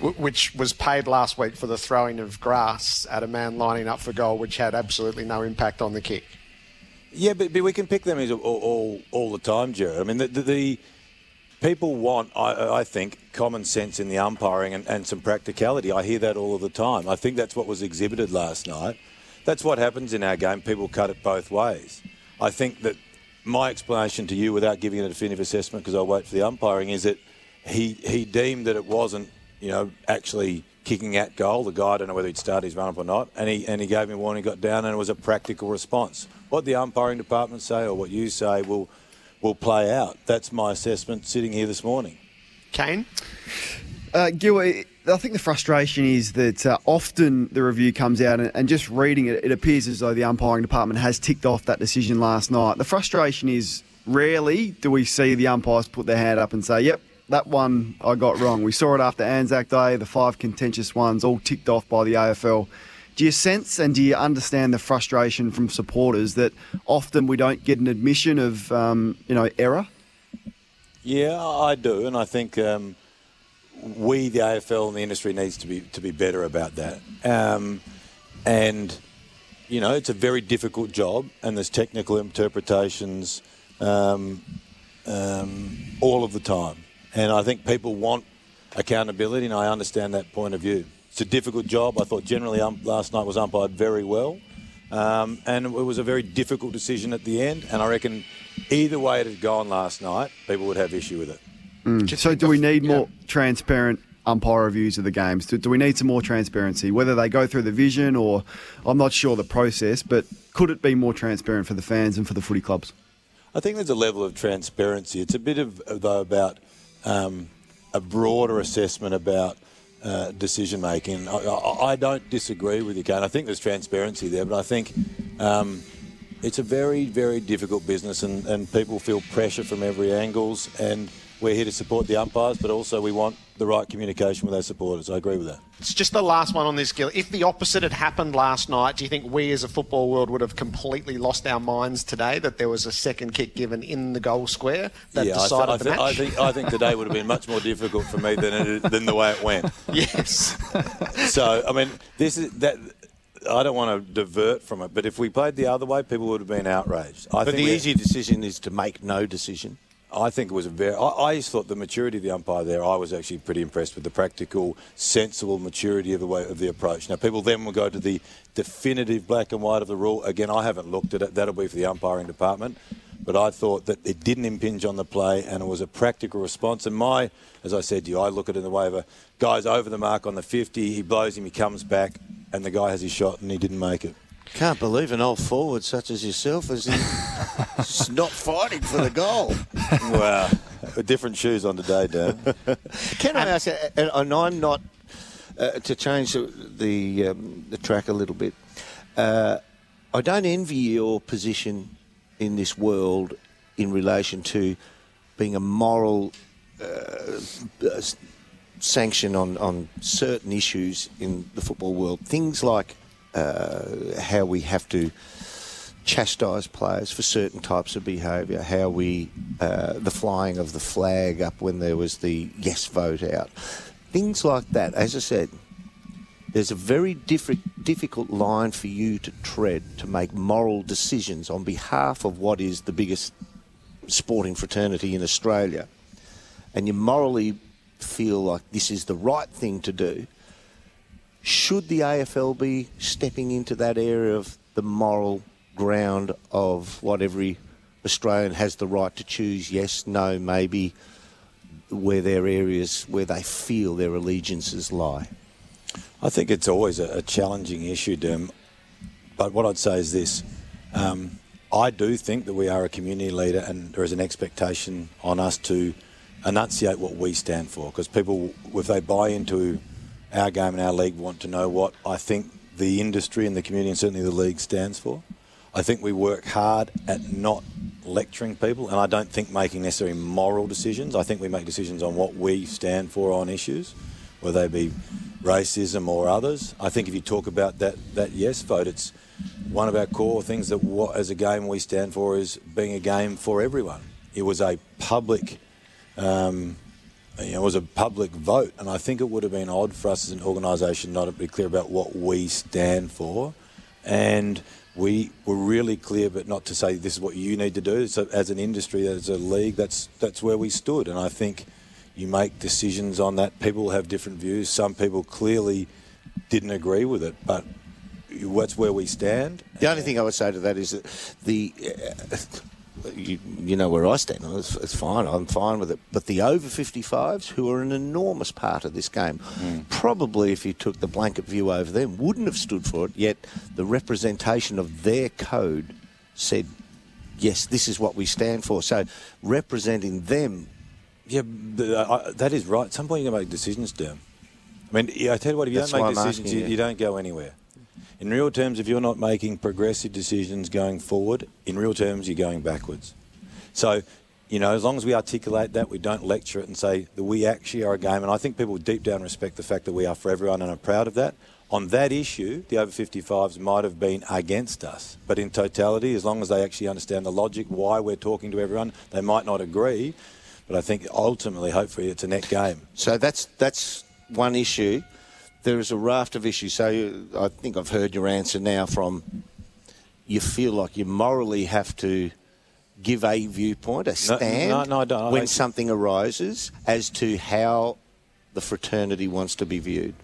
Wh- Which was paid last week for the throwing of grass at a man lining up for goal, which had absolutely no impact on the kick. Yeah, but, but we can pick them all, all, all the time, Gerard. I mean, the, the, the people want, I, I think, common sense in the umpiring and, and some practicality. I hear that all of the time. I think that's what was exhibited last night. That's what happens in our game. People cut it both ways. I think that my explanation to you, without giving a definitive assessment, because I'll wait for the umpiring, is that he, he deemed that it wasn't, you know, actually kicking at goal. The guy, I don't know whether he'd start his run up or not, and he and he gave me a warning, got down, and it was a practical response. What the umpiring department say or what you say will will play out. That's my assessment sitting here this morning. Kane? Uh, Gil, I I think the frustration is that uh, often the review comes out and, and just reading it, it appears as though the umpiring department has ticked off that decision last night. The frustration is rarely do we see the umpires put their hand up and say, yep, that one I got wrong. We saw it after Anzac Day, the five contentious ones all ticked off by the AFL. Do you sense and do you understand the frustration from supporters that often we don't get an admission of, um, you know, error? Yeah, I do, and I think um, we, the AFL and the industry, needs to be to be better about that. Um, and you know, it's a very difficult job, and there's technical interpretations um, um, all of the time. And I think people want accountability, and I understand that point of view. It's a difficult job. I thought generally um, last night was umpired very well, um, and it was a very difficult decision at the end. And I reckon either way it had gone last night, people would have issue with it. Mm. So, do we need more transparent umpire reviews of the games? Do, do we need some more transparency? Whether they go through the vision or I'm not sure the process, but could it be more transparent for the fans and for the footy clubs? I think there's a level of transparency. It's a bit of though about um, a broader assessment about uh, decision making. I, I, I don't disagree with you, Kane. I think there's transparency there, but I think um, it's a very, very difficult business, and, and people feel pressure from every angles. And we're here to support the umpires, but also we want the right communication with our supporters. I agree with that. It's just the last one on this, Gil. If the opposite had happened last night, do you think we as a football world would have completely lost our minds today that there was a second kick given in the goal square that yeah, decided I, th- the I, match? th- I think I think today would have been much more difficult for me than it, than the way it went. Yes. so I mean, this is that. I don't want to divert from it, but if we played the other way, people would have been outraged. I but think the we- easy decision is to make no decision. I think it was a very. I, I just thought the maturity of the umpire there. I was actually pretty impressed with the practical, sensible maturity of the way of the approach. Now, people then will go to the definitive black and white of the rule. Again, I haven't looked at it. That'll be for the umpiring department. But I thought that it didn't impinge on the play, and it was a practical response. And my, as I said to you, I look at it in the way of a guy's over the mark on the 50. He blows him. He comes back, and the guy has his shot, and he didn't make it. Can't believe an old forward such as yourself is not fighting for the goal. Wow, different shoes on today, Dan. Can I ask, and and I'm not, uh, to change the, the, um, the track a little bit, uh, I don't envy your position in this world in relation to being a moral uh, uh, sanction on, on certain issues in the football world. Things like uh, how we have to chastise players for certain types of behaviour, how we, uh, the flying of the flag up when there was the yes vote out, things like that. As I said, there's a very diffi- difficult line for you to tread to make moral decisions on behalf of what is the biggest sporting fraternity in Australia, and you morally feel like this is the right thing to do. Should the AFL be stepping into that area of the moral ground of what every Australian has the right to choose yes, no, maybe, where their areas where they feel their allegiances lie? I think it's always a, challenging issue, Derm. But what I'd say is this. Um, I do think that we are a community leader and there is an expectation on us to enunciate what we stand for because people, if they buy into our game and our league, want to know what I think the industry and the community and certainly the league stands for. I think we work hard at not lecturing people and I don't think making necessarily moral decisions. I think we make decisions on what we stand for on issues, whether they be racism or others. I think if you talk about that, that yes vote, it's one of our core things that what, as a game we stand for is being a game for everyone. It was a public, um, you know, it was a public vote, and I think it would have been odd for us as an organisation not to be clear about what we stand for, and we were really clear, but not to say this is what you need to do. So as an industry, as a league, that's that's where we stood, and I think you make decisions on that. People have different views. Some people clearly didn't agree with it, but that's where we stand. The only thing I would say to that is that the uh, you, you know where I stand on it. It's, it's fine. I'm fine with it. But the over 55s, who are an enormous part of this game, probably if you took the blanket view over them, wouldn't have stood for it. Yet the representation of their code said, yes, this is what we stand for. So representing them. Yeah, uh, that is right. At some point, you're going to make decisions, Derm. I mean, I tell you what, if you That's don't make decisions, asking you, you. you don't go anywhere. In real terms, if you're not making progressive decisions going forward, in real terms, you're going backwards. So, you know, as long as we articulate that, we don't lecture it and say that we actually are a game. And I think people deep down respect the fact that we are for everyone and are proud of that. On that issue, the over 55s might have been against us. But in totality, as long as they actually understand the logic, why we're talking to everyone, they might not agree. But I think ultimately, hopefully, it's a net game. So that's that's one issue. There is a raft of issues. So I think I've heard your answer now from you feel like you morally have to give a viewpoint, a stand no, no, I don't. when something arises as to how the fraternity wants to be viewed.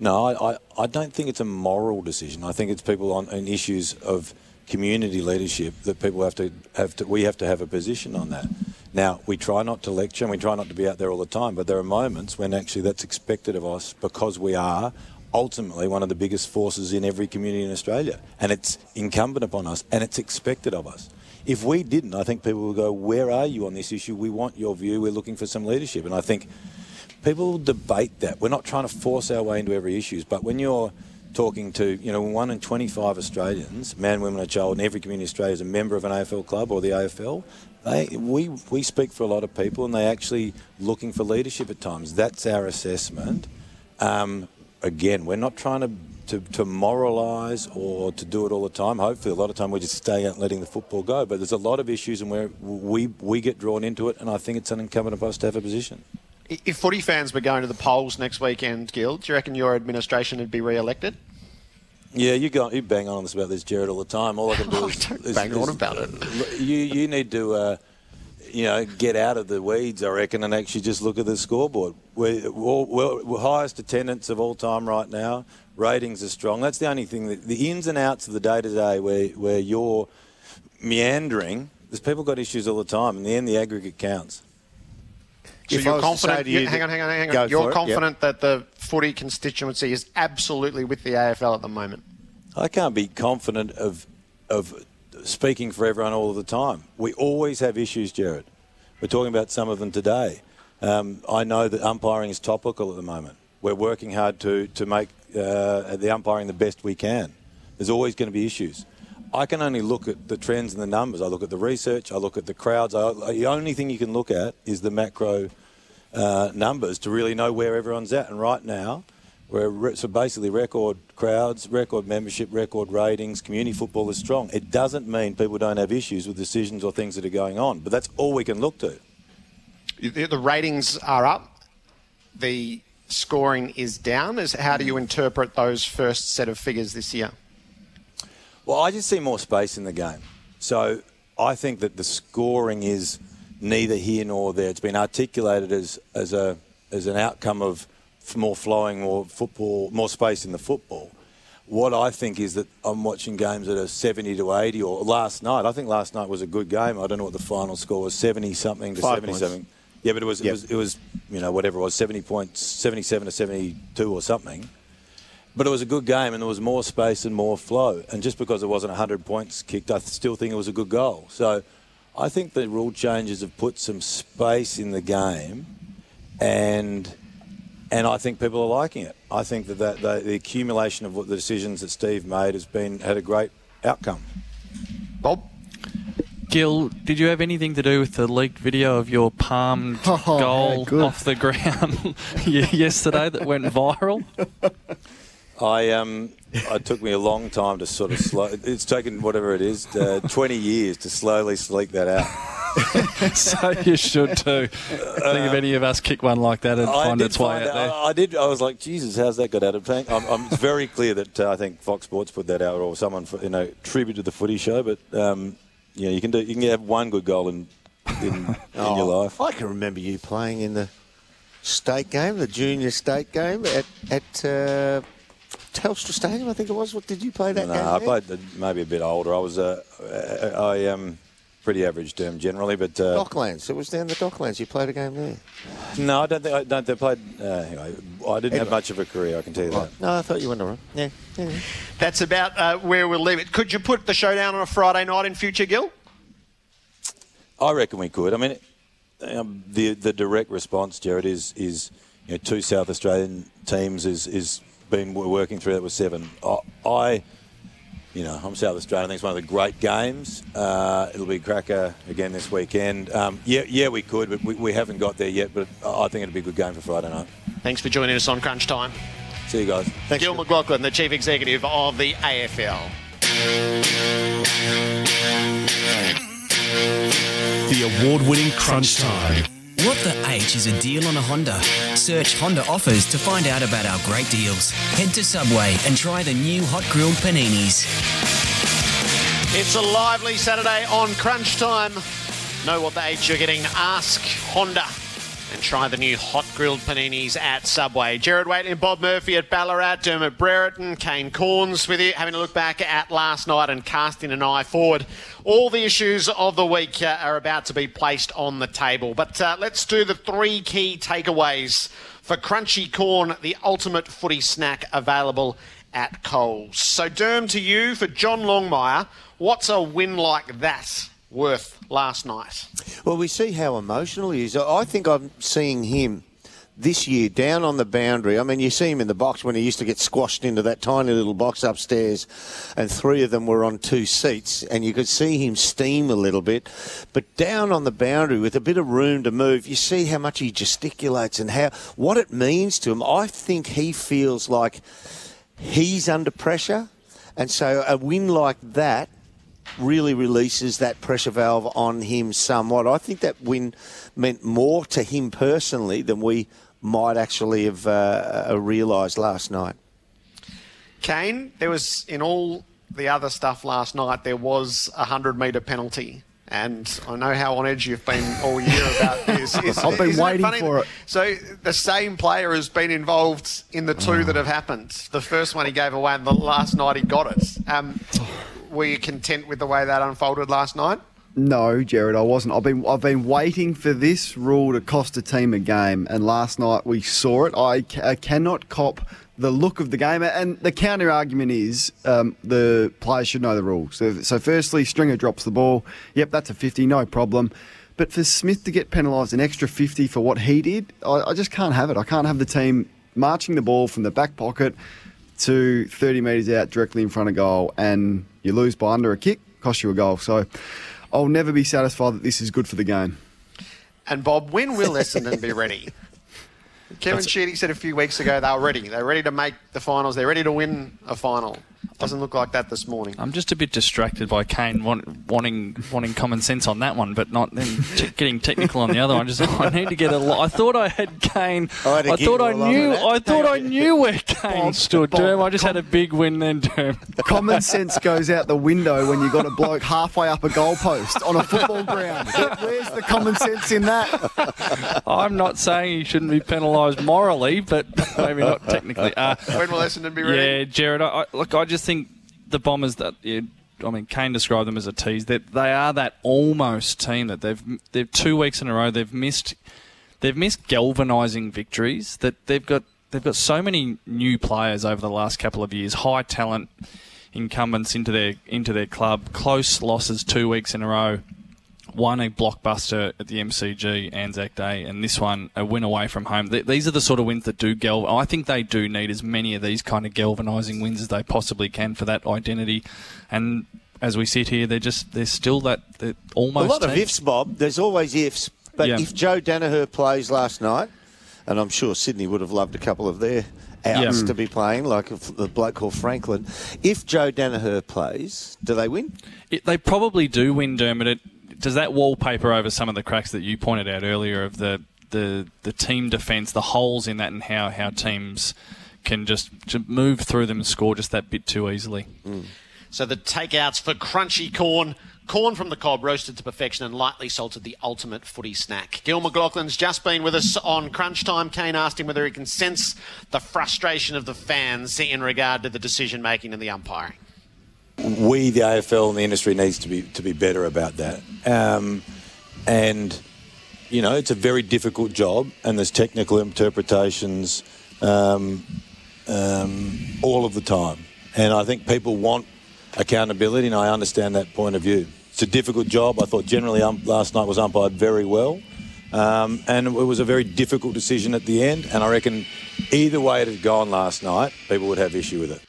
No, I, I, I don't think it's a moral decision. I think it's people on, on issues of community leadership that people have to have to. We have to have a position on that. Now we try not to lecture and we try not to be out there all the time, but there are moments when actually that's expected of us because we are ultimately one of the biggest forces in every community in Australia, and it's incumbent upon us and it's expected of us. If we didn't, I think people would go, "Where are you on this issue? We want your view. We're looking for some leadership." And I think people debate that. We're not trying to force our way into every issue, but when you're talking to, you know, one in 25 Australians, man, women, or child, in every community in Australia is a member of an AFL club or the AFL, they, we, we speak for a lot of people and they're actually looking for leadership at times. That's our assessment. Um, again, we're not trying to, to, to moralise or to do it all the time. Hopefully, a lot of time we're just stay out letting the football go. But there's a lot of issues and we, we get drawn into it, and I think it's an incumbent of us to have a position. If footy fans were going to the polls next weekend, Gil, do you reckon your administration would be re-elected? Yeah, you go, you bang on us about this, Gerard, all the time. All I can do is, is bang on about it. You you need to, uh, you know, get out of the weeds, I reckon, and actually just look at the scoreboard. We're, we're, we're, we're highest attendance of all time right now. Ratings are strong. That's the only thing. That, the ins and outs of the day to day, where where you're meandering. There's people got issues all the time. In the end, the aggregate counts. So If you're was to say confident? you you- that- hang on, hang on, hang on. You're for it, yep. confident that the footy constituency is absolutely with the AFL at the moment. I can't be confident of of speaking for everyone all of the time. We always have issues, Gerard. We're talking about some of them today. Um, I know that umpiring is topical at the moment. We're working hard to to make uh, the umpiring the best we can. There's always going to be issues. I can only look at the trends and the numbers. I look at the research. I look at the crowds. I, the only thing you can look at is the macro uh, numbers to really know where everyone's at. And right now, we're re- so basically record crowds, record membership, record ratings. Community football is strong. It doesn't mean people don't have issues with decisions or things that are going on, but that's all we can look to. The ratings are up. The scoring is down. Is how do you interpret those first set of figures this year? Well, I just see more space in the game. So I think that the scoring is neither here nor there. It's been articulated as, as, a, as an outcome of more flowing, more football, more space in the football. What I think is that I'm watching games that are 70 to 80, or last night. I think last night was a good game. I don't know what the final score was, 70 something to Five 70 points. Yeah, but it was, Yep. it was it was you know whatever it was, 70 points, 77 to 72 or something. But it was a good game and there was more space and more flow. And just because it wasn't 100 points kicked, I still think it was a good goal. So I think the rule changes have put some space in the game and and I think people are liking it. I think that, that the, the accumulation of what the decisions that Steve made has been had a great outcome. Bob? Gil, did you have anything to do with the leaked video of your palmed Oh, goal good. off the ground yesterday that went viral? I um, it took me a long time to sort of slow. It's taken whatever it is, uh, 20 years to slowly sleek that out. so you should too. I think if any of us kick one like that, it'd I find did its way find out there. I, I did. I was like, Jesus, how's that got out of tank? I'm, I'm it's very clear that uh, I think Fox Sports put that out, or someone, for, you know, tribute to the Footy Show. But um, yeah, you can do. You can have one good goal in in, in Oh, your life. I can remember you playing in the state game, the junior state game at at uh, Telstra Stadium. I think it was. What did you play that No, game? I played the- maybe a bit older. I was. Uh, I um, pretty average term generally. But uh, Docklands. It was down the Docklands. You played a game there. no, I don't think I don't. They played. Uh, anyway, I didn't have much of a career. I can tell you that. No, I thought you went around. Yeah. yeah. That's about uh, where we'll leave it. Could you put the showdown on a Friday night in future, Gil? I reckon we could. I mean, um, the the direct response, Gerard, is is you know, two South Australian teams is is been we're working through that with seven. I, I you know, I'm South Australian. I think it's one of the great games. Uh, it'll be a cracker again this weekend. Um, yeah, yeah, we could, but we, we haven't got there yet. But I think it'll be a good game for Friday night. Thanks for joining us on Crunch Time. See you guys. Thanks. Gil McLachlan, the Chief Executive of the AFL. The award winning Crunch Time. What the H is a deal on a Honda? Search Honda offers to find out about our great deals. Head to Subway and try the new hot grilled paninis. It's a lively Saturday on Crunch Time. Know what the H you're getting? Ask Honda. And try the new hot grilled paninis at Subway. Gerard Whateley and Bob Murphy at Ballarat, Dermot Brereton, Kane Cornes with you, having a look back at last night and casting an eye forward. All the issues of the week uh, are about to be placed on the table. But uh, let's do the three key takeaways for Crunchy Corn, the ultimate footy snack available at Coles. So, Derm, to you for John Longmire, what's a win like that worth last night? Well, we see how emotional he is. I think I'm seeing him this year down on the boundary. I mean, you see him in the box when he used to get squashed into that tiny little box upstairs, and three of them were on two seats, and you could see him steam a little bit. But down on the boundary with a bit of room to move, you see how much he gesticulates and how what it means to him. I think he feels like he's under pressure, and so a win like that really releases that pressure valve on him somewhat. I think that win meant more to him personally than we might actually have uh, uh, realised last night. Kane, there was in all the other stuff last night, there was a 100 metre penalty. And I know how on edge you've been all year about this. Is- I've been isn't it waiting for it. So the same player has been involved in the two that have happened. The first one he gave away, and the last night he got it. Um, were you content with the way that unfolded last night? No, Gerard, I wasn't. I've been I've been waiting for this rule to cost a team a game, and last night we saw it. I, ca- I cannot cop the look of the game, and the counter argument is um, the players should know the rules. So, so, firstly, Stringer drops the ball. Yep, that's a fifty, no problem. But for Smith to get penalised an extra fifty for what he did, I, I just can't have it. I can't have the team marching the ball from the back pocket to 30 metres out directly in front of goal and you lose by under a kick, cost you a goal. So I'll never be satisfied that this is good for the game. And Bob, when will Essendon be ready? Kevin Sheedy said a few weeks ago they were ready. They're ready to make the finals. They're ready to win a final. Doesn't look like that this morning. I'm just a bit distracted by Kane want, wanting wanting common sense on that one, but not then t- getting technical on the other one. Just I need to get a. Lo- I thought I had Kane. I had I thought you I a lot of knew. I thought I knew where Kane stood. Bob, Derm, I just had a big win then, Derm. Common sense goes out the window when you've got a bloke halfway up a goalpost on a football ground. Where's the common sense in that? I'm not saying he shouldn't be penalised morally, but maybe not technically. Uh, When will Essendon be ready? Yeah, Gerard. I, I, look, I just think the Bombers that. Yeah, I mean, Kane described them as a tease. That they are that almost team that they've they've two weeks in a row they've missed they've missed galvanising victories. That they've got they've got so many new players over the last couple of years, high talent incumbents into their into their club. Close losses two weeks in a row. One a blockbuster at the MCG Anzac Day, and this one a win away from home. Th- these are the sort of wins that do gal. I think they do need as many of these kind of galvanising wins as they possibly can for that identity. And as we sit here, they're just they're still that they're almost a lot of ifs, Bob. There's always ifs. But Yeah. if Joe Daniher plays last night, and I'm sure Sydney would have loved a couple of their outs Yeah. to be playing, like the bloke called Franklin. If Joe Daniher plays, do they win? It, they probably do win Dermot. It, does that wallpaper over some of the cracks that you pointed out earlier of the the, the team defence, the holes in that, and how, how teams can just, just move through them and score just that bit too easily. Mm. So the takeouts for crunchy corn. Corn from the cob, roasted to perfection and lightly salted, the ultimate footy snack. Gil McLachlan's just been with us on Crunch Time. Kane asked him whether he can sense the frustration of the fans in regard to the decision making and the umpiring. We, the AFL and the industry, needs to be to be better about that. Um, and you know, it's a very difficult job, and there's technical interpretations um, um, all of the time. And I think people want accountability, and I understand that point of view. It's a difficult job. I thought generally um, last night was umpired very well. Um, and it was a very difficult decision at the end. And I reckon either way it had gone last night, people would have issue with it.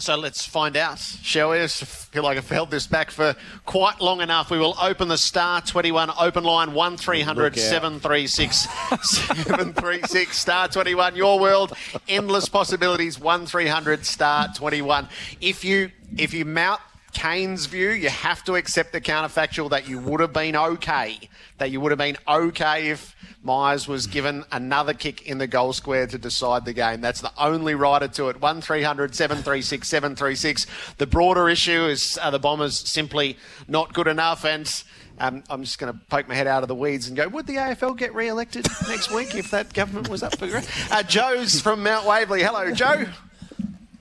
So let's find out, shall we? I feel like I've held this back for quite long enough. We will open the Star 21 open line 1300 736 736 Star 21. Your world, endless possibilities 1300 Star 21. If you if you mount Kane's view, you have to accept the counterfactual that you would have been okay. That you would have been okay if Myers was given another kick in the goal square to decide the game. That's the only rider to it. 1300 736 736. The broader issue is are the Bombers simply not good enough? And um, I'm just going to poke my head out of the weeds and go, would the AFL get re elected next week if that government was up for grabs? Uh, Joe's from Mount Waverley. Hello, Joe.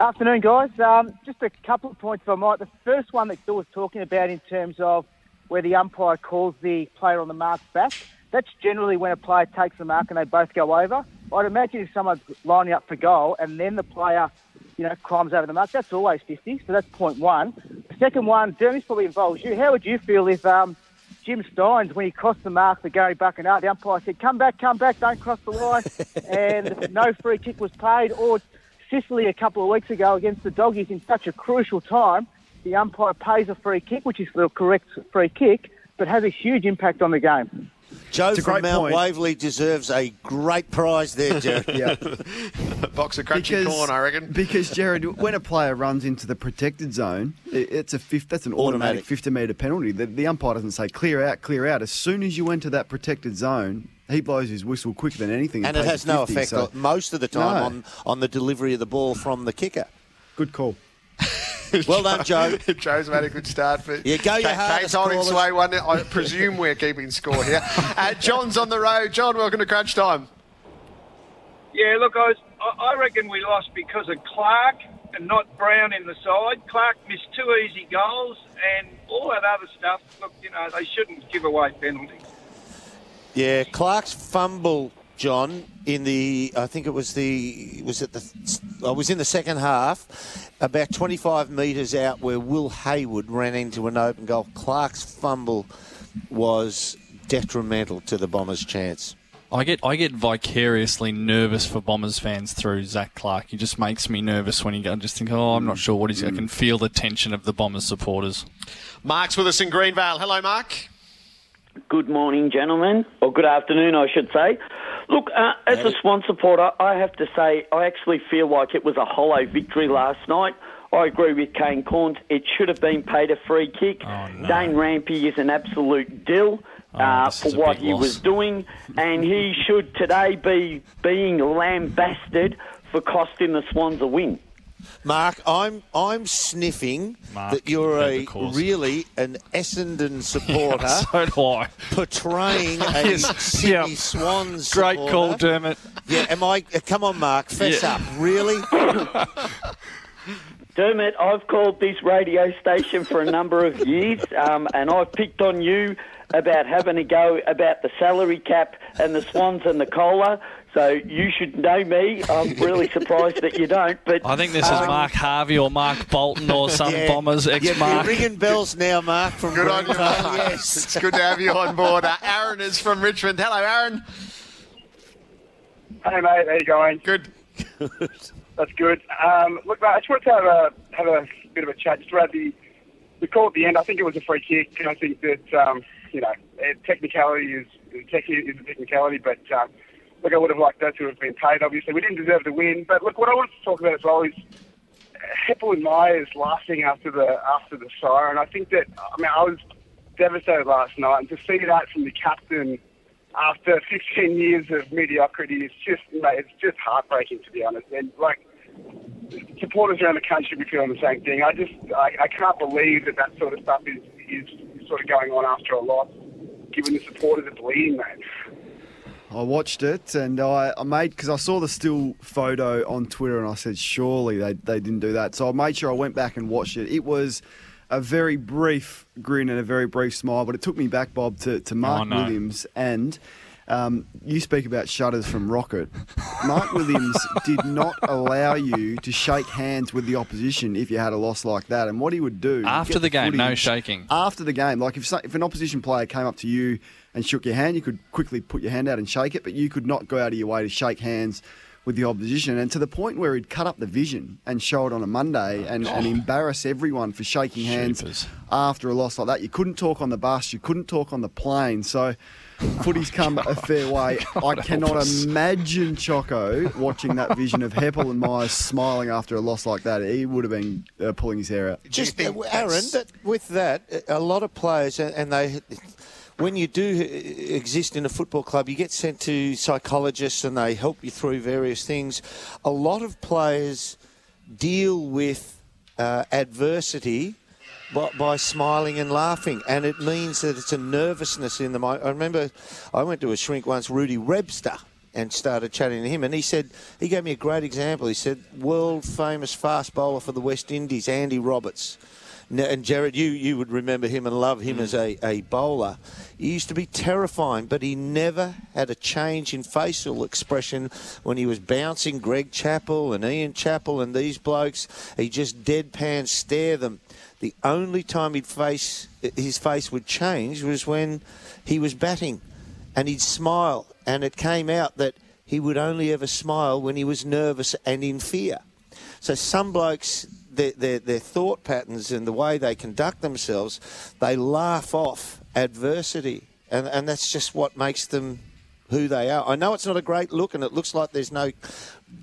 Afternoon, guys. Um, just a couple of points if I might. The first one that Phil was talking about in terms of where the umpire calls the player on the mark back, that's generally when a player takes the mark and they both go over. I'd imagine if someone's lining up for goal and then the player, you know, climbs over the mark, that's always 50. So that's point one. The second one, Dermot probably involves you. How would you feel if um, Jim Stynes, when he crossed the mark for Gary Buckenara, the umpire said, come back, come back, don't cross the line, and no free kick was paid, or Sicily a couple of weeks ago against the Doggies in such a crucial time, the umpire pays a free kick, which is the correct free kick, but has a huge impact on the game. Joe from Mount point. Waverley deserves a great prize there, Gerard. Yeah. Box of crunchy corn, I reckon. Because Gerard, when a player runs into the protected zone, it's a fifth. That's an automatic, Automatic. 50 metre penalty. The, the umpire doesn't say clear out, clear out. As soon as you enter that protected zone, he blows his whistle quicker than anything. And it has a no 50, effect so- most of the time No. on, on the delivery of the ball from the kicker. Good call. Well done, Joe. Joe's made a good start. For Yeah, go your Kate- hardest, Kate's holding callers. sway one. I presume we're keeping score here. Uh, John's on the road. John, welcome to Crunch Time. Yeah, look, I, was, I I reckon we lost because of Clark and not Brown in the side. Clark missed two easy goals and all that other stuff. Look, you know, they shouldn't give away penalties. Yeah, Clark's fumble, John, in the I think it was the was it the I was in the second half, about 25 metres out where Will Hayward ran into an open goal. Clark's fumble was detrimental to the Bombers' chance. I get I get vicariously nervous for Bombers fans through Zach Clark. He just makes me nervous when he go. I just think, oh, I'm not sure what he's. I can feel the tension of the Bombers supporters. Mark's with us in Greenvale. Hello, Mark. Good morning, gentlemen, or good afternoon, I should say. Look, uh, as a Swan supporter, I have to say I actually feel like it was a hollow victory last night. I agree with Kane Cornes. It should have been paid a free kick. Dane Rampe is an absolute dill uh, for what he was doing, and he should today be being lambasted for costing the Swans a win. Mark, I'm I'm sniffing Mark, that you're a have the cause. really an Essendon supporter. so do I. Portraying a Yes, Sydney yeah. Swans. Great supporter. call, Dermot. Yeah, am I? uh, Come on, Mark, fess Yeah. up. Really? Dermot, I've called this radio station for a number of years, um, and I've picked on you about having a go about the salary cap and the Swans and the Cola. So you should know me. I'm really surprised that you don't. But I think this is um, Mark Harvey or Mark Bolton or some Yeah. Bombers Yeah, ex you're ringing bells now, Mark. From Good on you, Mark. Yes. It's good to have you on board. Uh, Aaron is from Richmond. Hello, Aaron. Hey mate, how you going? Good. That's good. Um, look, mate, I just wanted to have a have a bit of a chat just about the the call at the end. I think it was a free kick, and I think that um, you know eh, technicality is tech is a technicality, but um, look, I would have liked that to have been paid. Obviously, we didn't deserve the win, but look, what I wanted to talk about as well is uh, Heppell and Myers laughing after the after the siren. I think that I mean I was devastated last night, and to see that from the captain after 15 years of mediocrity is just mate, it's just heartbreaking to be honest. And like supporters around the country be feeling the same thing. I just I, I can't believe that that sort of stuff is is sort of going on after a loss, given the supporters are bleeding, mate. I watched it and I, I made because I saw the still photo on Twitter and I said surely they, they didn't do that. So I made sure I went back and watched it. It was a very brief grin and a very brief smile, but it took me back, Bob, to, to Mark Oh, no. Williams. And um, you speak about shutters from Rocket. Mark Williams did not allow you to shake hands with the opposition if you had a loss like that. And what he would do After the game, no shaking. After the game, like if if an opposition player came up to you and shook your hand, you could quickly put your hand out and shake it, but you could not go out of your way to shake hands with the opposition. And to the point where he'd cut up the vision and show it on a Monday and, and embarrass everyone for shaking hands after a loss like that. You couldn't talk on the bus, you couldn't talk on the plane. So footy's come a fair way. I cannot imagine Choco watching that vision of Heppell and Myers smiling after a loss like that. He would have been uh, pulling his hair out. Just uh, Aaron, that, with that, a lot of players, and and they, when you do exist in a football club, you get sent to psychologists, and they help you through various things. A lot of players deal with uh, adversity. By, by smiling and laughing, and it means that it's a nervousness in them. I, I remember I went to a shrink once, Rudi Webster, and started chatting to him, and he said he gave me a great example. He said, "World famous fast bowler for the West Indies, Andy Roberts." And Gerard, you, you would remember him and love him hmm. as a, a bowler. He used to be terrifying, but he never had a change in facial expression when he was bouncing Greg Chappell and Ian Chappell and these blokes. He just deadpan stare them. The only time he'd face his face would change was when he was batting, and he'd smile, and it came out that he would only ever smile when he was nervous and in fear. So some blokes, their, their, their thought patterns and the way they conduct themselves, they laugh off adversity. And, and that's just what makes them who they are. I know it's not a great look and it looks like there's no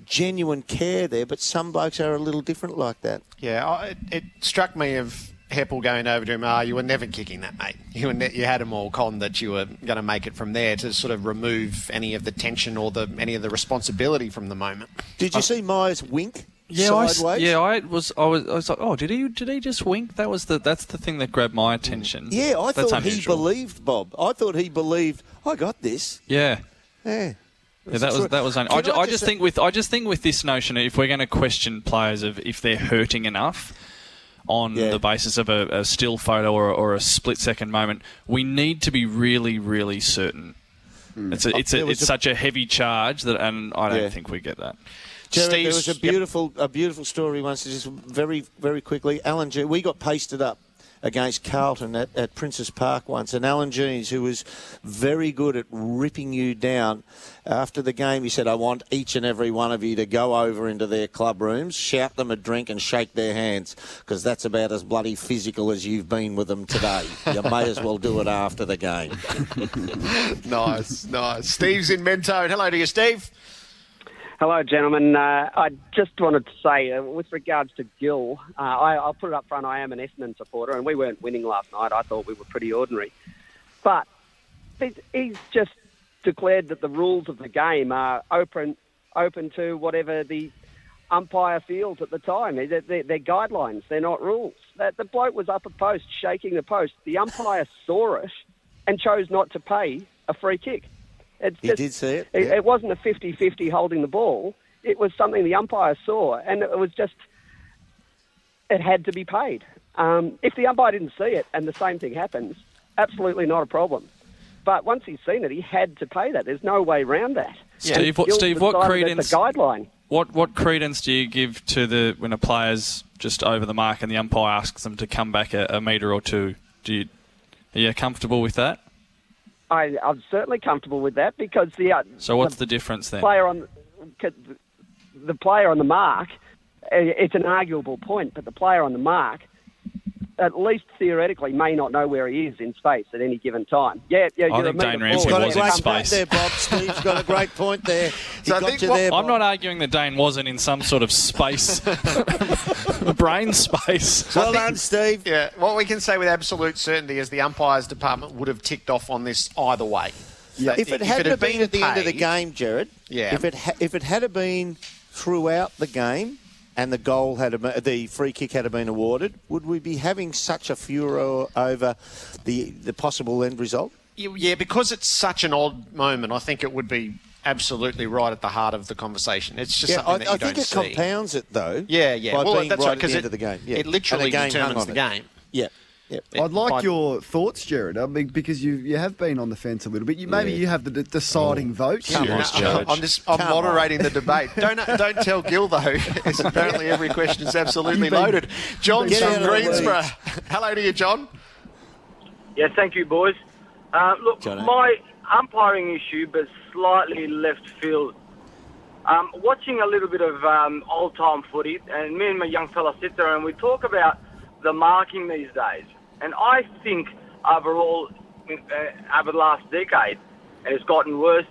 genuine care there, but some blokes are a little different like that. Yeah, I, it, it struck me of Heppell going over to him. Ah, you were never kicking that, mate. You were ne- you had him all conned that you were going to make it from there to sort of remove any of the tension or the any of the responsibility from the moment. Did you see Myers wink? Yeah, I, sideways? yeah, I was, I was, I was like, oh, did he, did he just wink? That was the, that's the thing that grabbed my attention. Yeah, I That's thought he believed Bob. I thought he believed. I got this. Yeah. Yeah. Yeah, that was that was. Un- I, I I just just say- think with I just think with this notion, if we're going to question players of if they're hurting enough on the basis of a, a still photo or, or a split second moment, we need to be really, really certain. Hmm. It's a, it's a, it's a- such a heavy charge that, and I don't Yeah. think we get that. Gerard, there was a beautiful, a beautiful story once. Just very, very quickly, Alan G. We got pasted up against Carlton at, at Princes Park once, and Alan Jeans, who was very good at ripping you down. After the game, he said, "I want each and every one of you to go over into their club rooms, shout them a drink, and shake their hands, because that's about as bloody physical as you've been with them today. you may as well do it after the game." nice, nice. Steve's in Mentone. Hello to you, Steve. Hello, gentlemen. Uh, I just wanted to say, uh, with regards to Gil, uh, I, I'll put it up front. I am an Essendon supporter, and we weren't winning last night. I thought we were pretty ordinary. But he's, he's just declared that the rules of the game are open, open to whatever the umpire feels at the time. They're, they're, they're guidelines. They're not rules. That the bloke was up a post, shaking the post. The umpire saw it and chose not to pay a free kick. It's He just- did see it, It, yeah. it wasn't a 50-50 holding the ball. It was something the umpire saw, and it was just it had to be paid. Um, if the umpire didn't see it and the same thing happens, absolutely not a problem. But once he's seen it, he had to pay that. There's no way around that. Steve, what, Steve, what credence? That's a guideline. What what credence do you give to the when a player's just over the mark and the umpire asks them to come back a, a metre or two? Do you are you comfortable with that? I, I'm certainly comfortable with that because the uh, So what's the difference then? player on the player on the mark, it's an arguable point, but the player on the mark, at least theoretically, may not know where he is in space at any given time. Yeah, yeah. I you're think a metre Dane Rampe was in space. there, Bob. Steve's got a great point there. He So I got think you what- there, I'm not arguing that Dane wasn't in some sort of space, brain space. Well think- Steve. Yeah, what we can say with absolute certainty is the umpires department would have ticked off on this either way. That If it hadn't have been, at the end of the game, Gerard, Yeah. if it ha- if it had been throughout the game and the goal had the free kick had been awarded, would we be having such a furor over the the possible end result? Yeah, because it's such an odd moment, I think it would be absolutely right at the heart of the conversation. It's just yeah, something I, that you I think it see. compounds it though. Yeah, yeah. by well, being that's right because it, of the game. Yeah. it literally And the game hung determines the it. game. Yep. Yep. I'd like Fine. your thoughts, Gerard, I mean, because you you have been on the fence a little bit. You, maybe you have the de- deciding vote. Come on, I'm just I'm Come moderating on. the debate. Don't don't tell Gil though. It's apparently every question is absolutely been- loaded. John's Get out from of the Greensborough. Hello to you, John. Yeah, thank you, boys. Uh, look, Jono. my umpiring issue, but slightly left field. Um, watching a little bit of um, old time footy, and me and my young fella sit there and we talk about the marking these days. And I think overall, uh, over the last decade, it's gotten worse.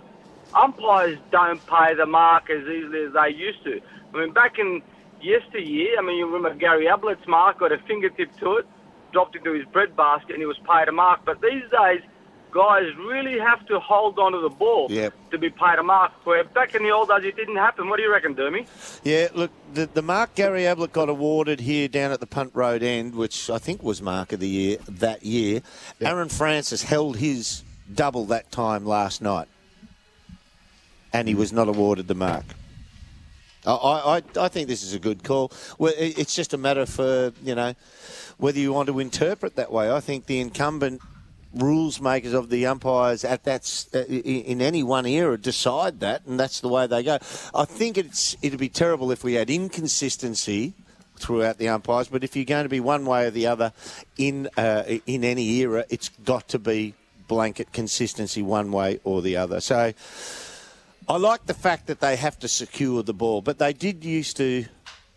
Umpires don't pay the mark as easily as they used to. I mean, back in yesteryear, I mean, you remember Gary Ablett's mark got a fingertip to it, dropped into his bread basket, and he was paid a mark. But these days, guys really have to hold on to the ball Yep. to be paid a mark. Where back in the old days, it didn't happen. What do you reckon, Dermy? Yeah, look, the, the mark Gary Ablett got awarded here down at the Punt Road end, which I think was mark of the year that year. Aaron Francis held his double that time last night, and he was not awarded the mark. I, I, I- I think this is a good call. Well, it's just a matter for you know whether you want to interpret that way. I think the incumbent rules makers of the umpires at that uh, in any one era decide that, and that's the way they go. I think it's it'd be terrible if we had inconsistency throughout the umpires, but if you're going to be one way or the other in uh, in any era, it's got to be blanket consistency one way or the other. So. I like the fact that they have to secure the ball, but they did used to.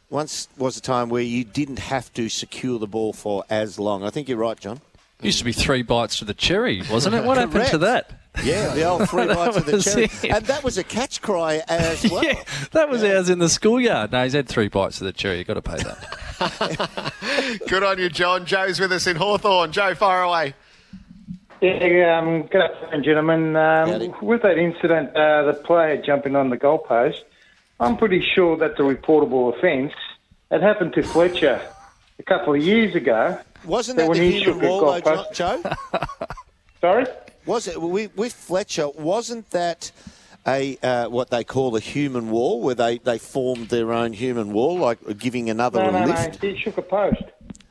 Once was a time where you didn't have to secure the ball for as long. I think you're right, John. Used to be three bites to the cherry, wasn't it? What happened to that? Yeah, the old three bites of the cherry, it. and that was a catch cry as well. Yeah, that was ours in the schoolyard. No, he's had three bites of the cherry. You've got to pay that. Good on you, John. Joe's with us in Hawthorn. Joe, far away. Yeah, um, good afternoon, gentlemen. Um, with that incident, uh, the player jumping on the goalpost, I'm pretty sure that's a reportable offence. It happened to Fletcher a couple of years ago. Wasn't So that when the he human wall, though, goalpost- Jo- Joe? Sorry? Was it with, with Fletcher? Wasn't that a uh, what they call a human wall, where they, they formed their own human wall, like giving another No, a no, no. lift? He shook a post.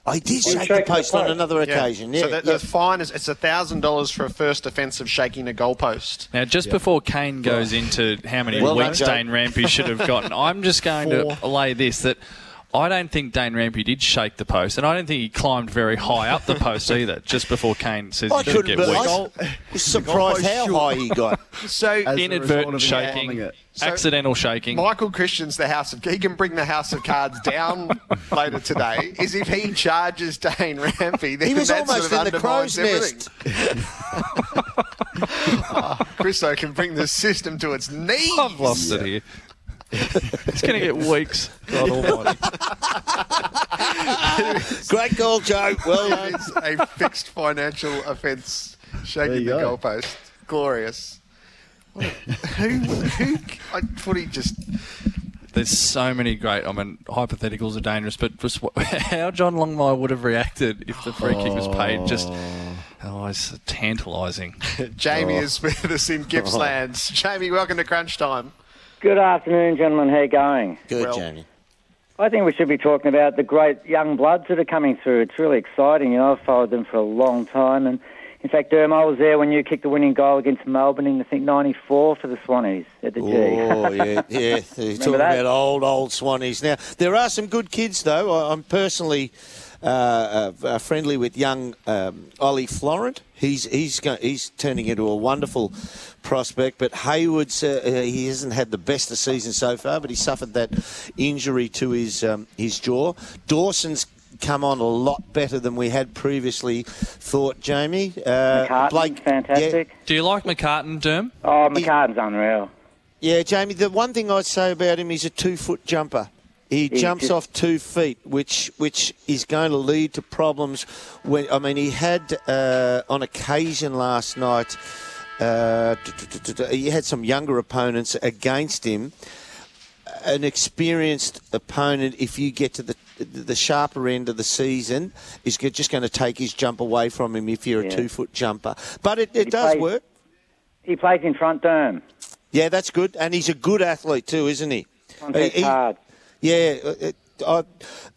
I did He shake the shaking the post on post. another occasion. Yeah, so the, yeah. the fine is it's thousand dollars for a first offence of shaking a goalpost. Now, just before Kane goes into how many Well weeks Joe. Dane Rampe should have gotten, I'm just going to lay this that I don't think Dane Rampe did shake the post, and I don't think he climbed very high up the post either. Just before Kane says I he should get believe. weeks. I was surprised how high he got. So Inadvertent shaking, accidental shaking. Michael Christian's the House of. He can bring the House of Cards down later today. Is if he charges Dane Rampe, then He was that almost sort of in the undermines crow's everything. oh, Christo can bring the system to its knees. I've lost it here. He's going to get weeks. God almighty. Great goal, Joe. Well done. It is a fixed financial offence. Shaking the you go. goalpost. Glorious. What a- who, who, I, footy just. There's so many great. I mean, hypotheticals are dangerous, but just what- how John Longmire would have reacted if the free kick was paid just. Oh, oh it's tantalising. Jamie oh. is with us in Gippsland. Jamie, welcome to Crunch Time. Good afternoon, gentlemen. How you going? Good, Well- Jamie. I think we should be talking about the great young bloods that are coming through. It's really exciting. You know, I've followed them for a long time, and in fact, Derm, I was there when you kicked the winning goal against Melbourne in I think '94 for the Swannies at the G. Oh yeah, yeah. You're talking that? about old, old Swannies. Now there are some good kids though. I'm personally uh, uh, uh, friendly with young um, Ollie Florent. He's he's go- he's turning into a wonderful prospect. But Hayward's uh, uh, he hasn't had the best of season so far, but he suffered that injury to his um, his jaw. Dawson's. Come on a lot better than we had previously thought, Jamie. Uh, McCartin, Blake, fantastic. Do you like McCartin, Derm? Oh, McCartin's unreal. Yeah, Jamie, the one thing I'd say about him, he's a two foot jumper. He He jumps just- off two feet, which which is going to lead to problems. When I mean, he had uh, on occasion last night. Uh, he had some younger opponents against him. An experienced opponent, if you get to the the sharper end of the season, is just going to take his jump away from him if you're a two foot jumper. But it, it does plays- work. He plays in front, Derm. Yeah, that's good, and he's a good athlete too, isn't he? Contacts He- he- hard. Yeah, uh, uh,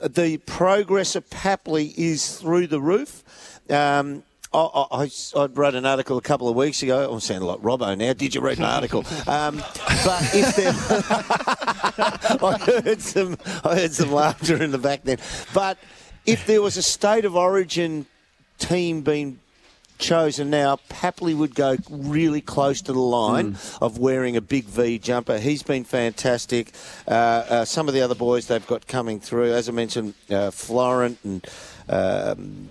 I, the progress of Papley is through the roof. Um, I, I, I wrote an article a couple of weeks ago. I'm sounding like Robbo now. Did you read my article? Um, but if there, I heard some, I heard some laughter in the back then. But if there was a state of origin team being chosen now, Papley would go really close to the line of wearing a big V jumper. He's been fantastic. Uh, uh, some of the other boys they've got coming through, as I mentioned, uh, Florent and. Um,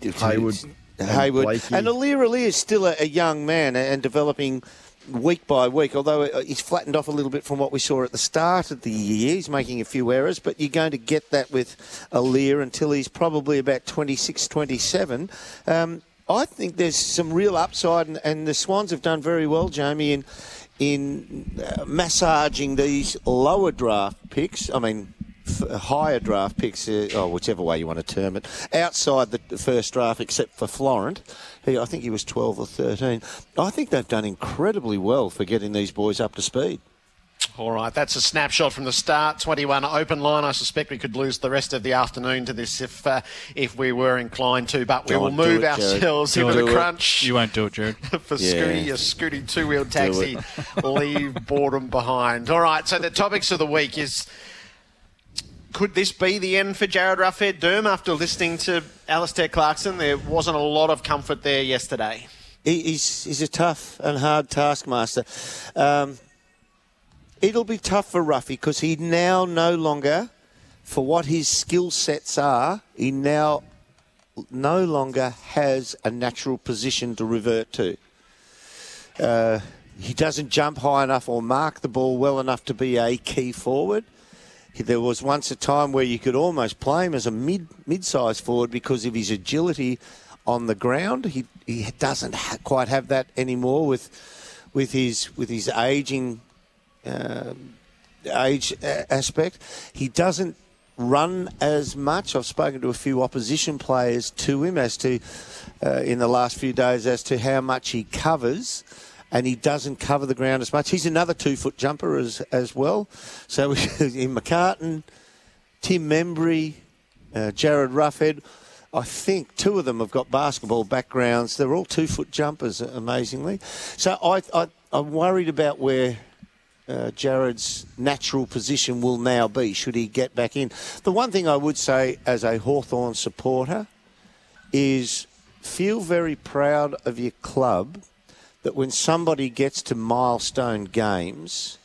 Hayward. and Hayward. And Aliir Aliir is still a, a young man and developing week by week, although uh, he's flattened off a little bit from what we saw at the start of the year. He's making a few errors, but you're going to get that with Aliir until he's probably about 26, 27. Um, I think there's some real upside, and, and the Swans have done very well, Jamie, in in uh, massaging these lower draft picks. I mean, f- higher draft picks, uh, or whichever way you want to term it, outside the the first draft, except for Florent. He, I think he was 12 or 13. I think they've done incredibly well for getting these boys up to speed. All right, that's a snapshot from the start. 21 open line. I suspect we could lose the rest of the afternoon to this if uh, if we were inclined to, but we Go will move it, ourselves Do into the crunch. You won't do it, Gerard. for Yeah. Scooty, a Scooty two wheel taxi. Leave boredom behind. All right, so the topics of the week is could this be the end for Jarryd Roughead Derm after listening to Alastair Clarkson? There wasn't a lot of comfort there yesterday. He, he's, he's a tough and hard taskmaster. Um, it'll be tough for Ruffy because he now no longer, for what his skill sets are, he now no longer has a natural position to revert to. Uh, he doesn't jump high enough or mark the ball well enough to be a key forward. There was once a time where you could almost play him as a mid mid-sized forward because of his agility on the ground. He he doesn't ha- quite have that anymore with with his with his aging um age aspect. He doesn't run as much. I've spoken to a few opposition players to him as to uh, in the last few days as to how much he covers. And he doesn't cover the ground as much. He's another two-foot jumper as as well. So in McCartin, Tim Membrey, uh, Jarryd Roughead. I think two of them have got basketball backgrounds. They're all two foot jumpers, amazingly. So I, I, I'm worried about where uh, Jarryd's natural position will now be, should he get back in. The one thing I would say as a Hawthorn supporter is feel very proud of your club that when somebody gets to milestone games,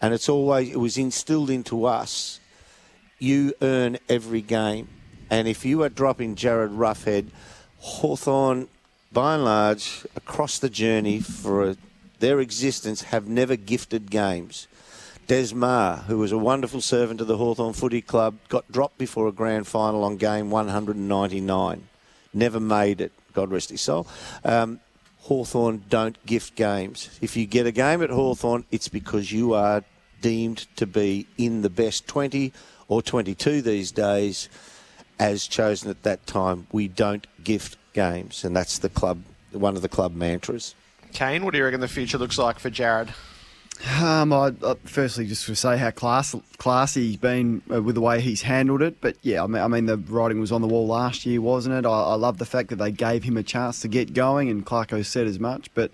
and it's always, it was instilled into us, you earn every game. And if you are dropping Jarryd Roughead, Hawthorn, by and large, across the journey for a, their existence, have never gifted games. Des Meagher, who was a wonderful servant to the Hawthorn Footy Club, got dropped before a grand final on game 199. Never made it, God rest his soul. Um, Hawthorn don't gift games. If you get a game at Hawthorn, it's because you are deemed to be in the best 20 or 22 these days, as chosen at that time. We don't gift games, and that's the club, one of the club mantras. Kane, what do you reckon the future looks like for Jarryd? Um, I, I firstly just to say how class, classy he's been uh, with the way he's handled it. But yeah, I mean, I mean the writing was on the wall last year, wasn't it? I, I love the fact that they gave him a chance to get going, and Clarko said as much. But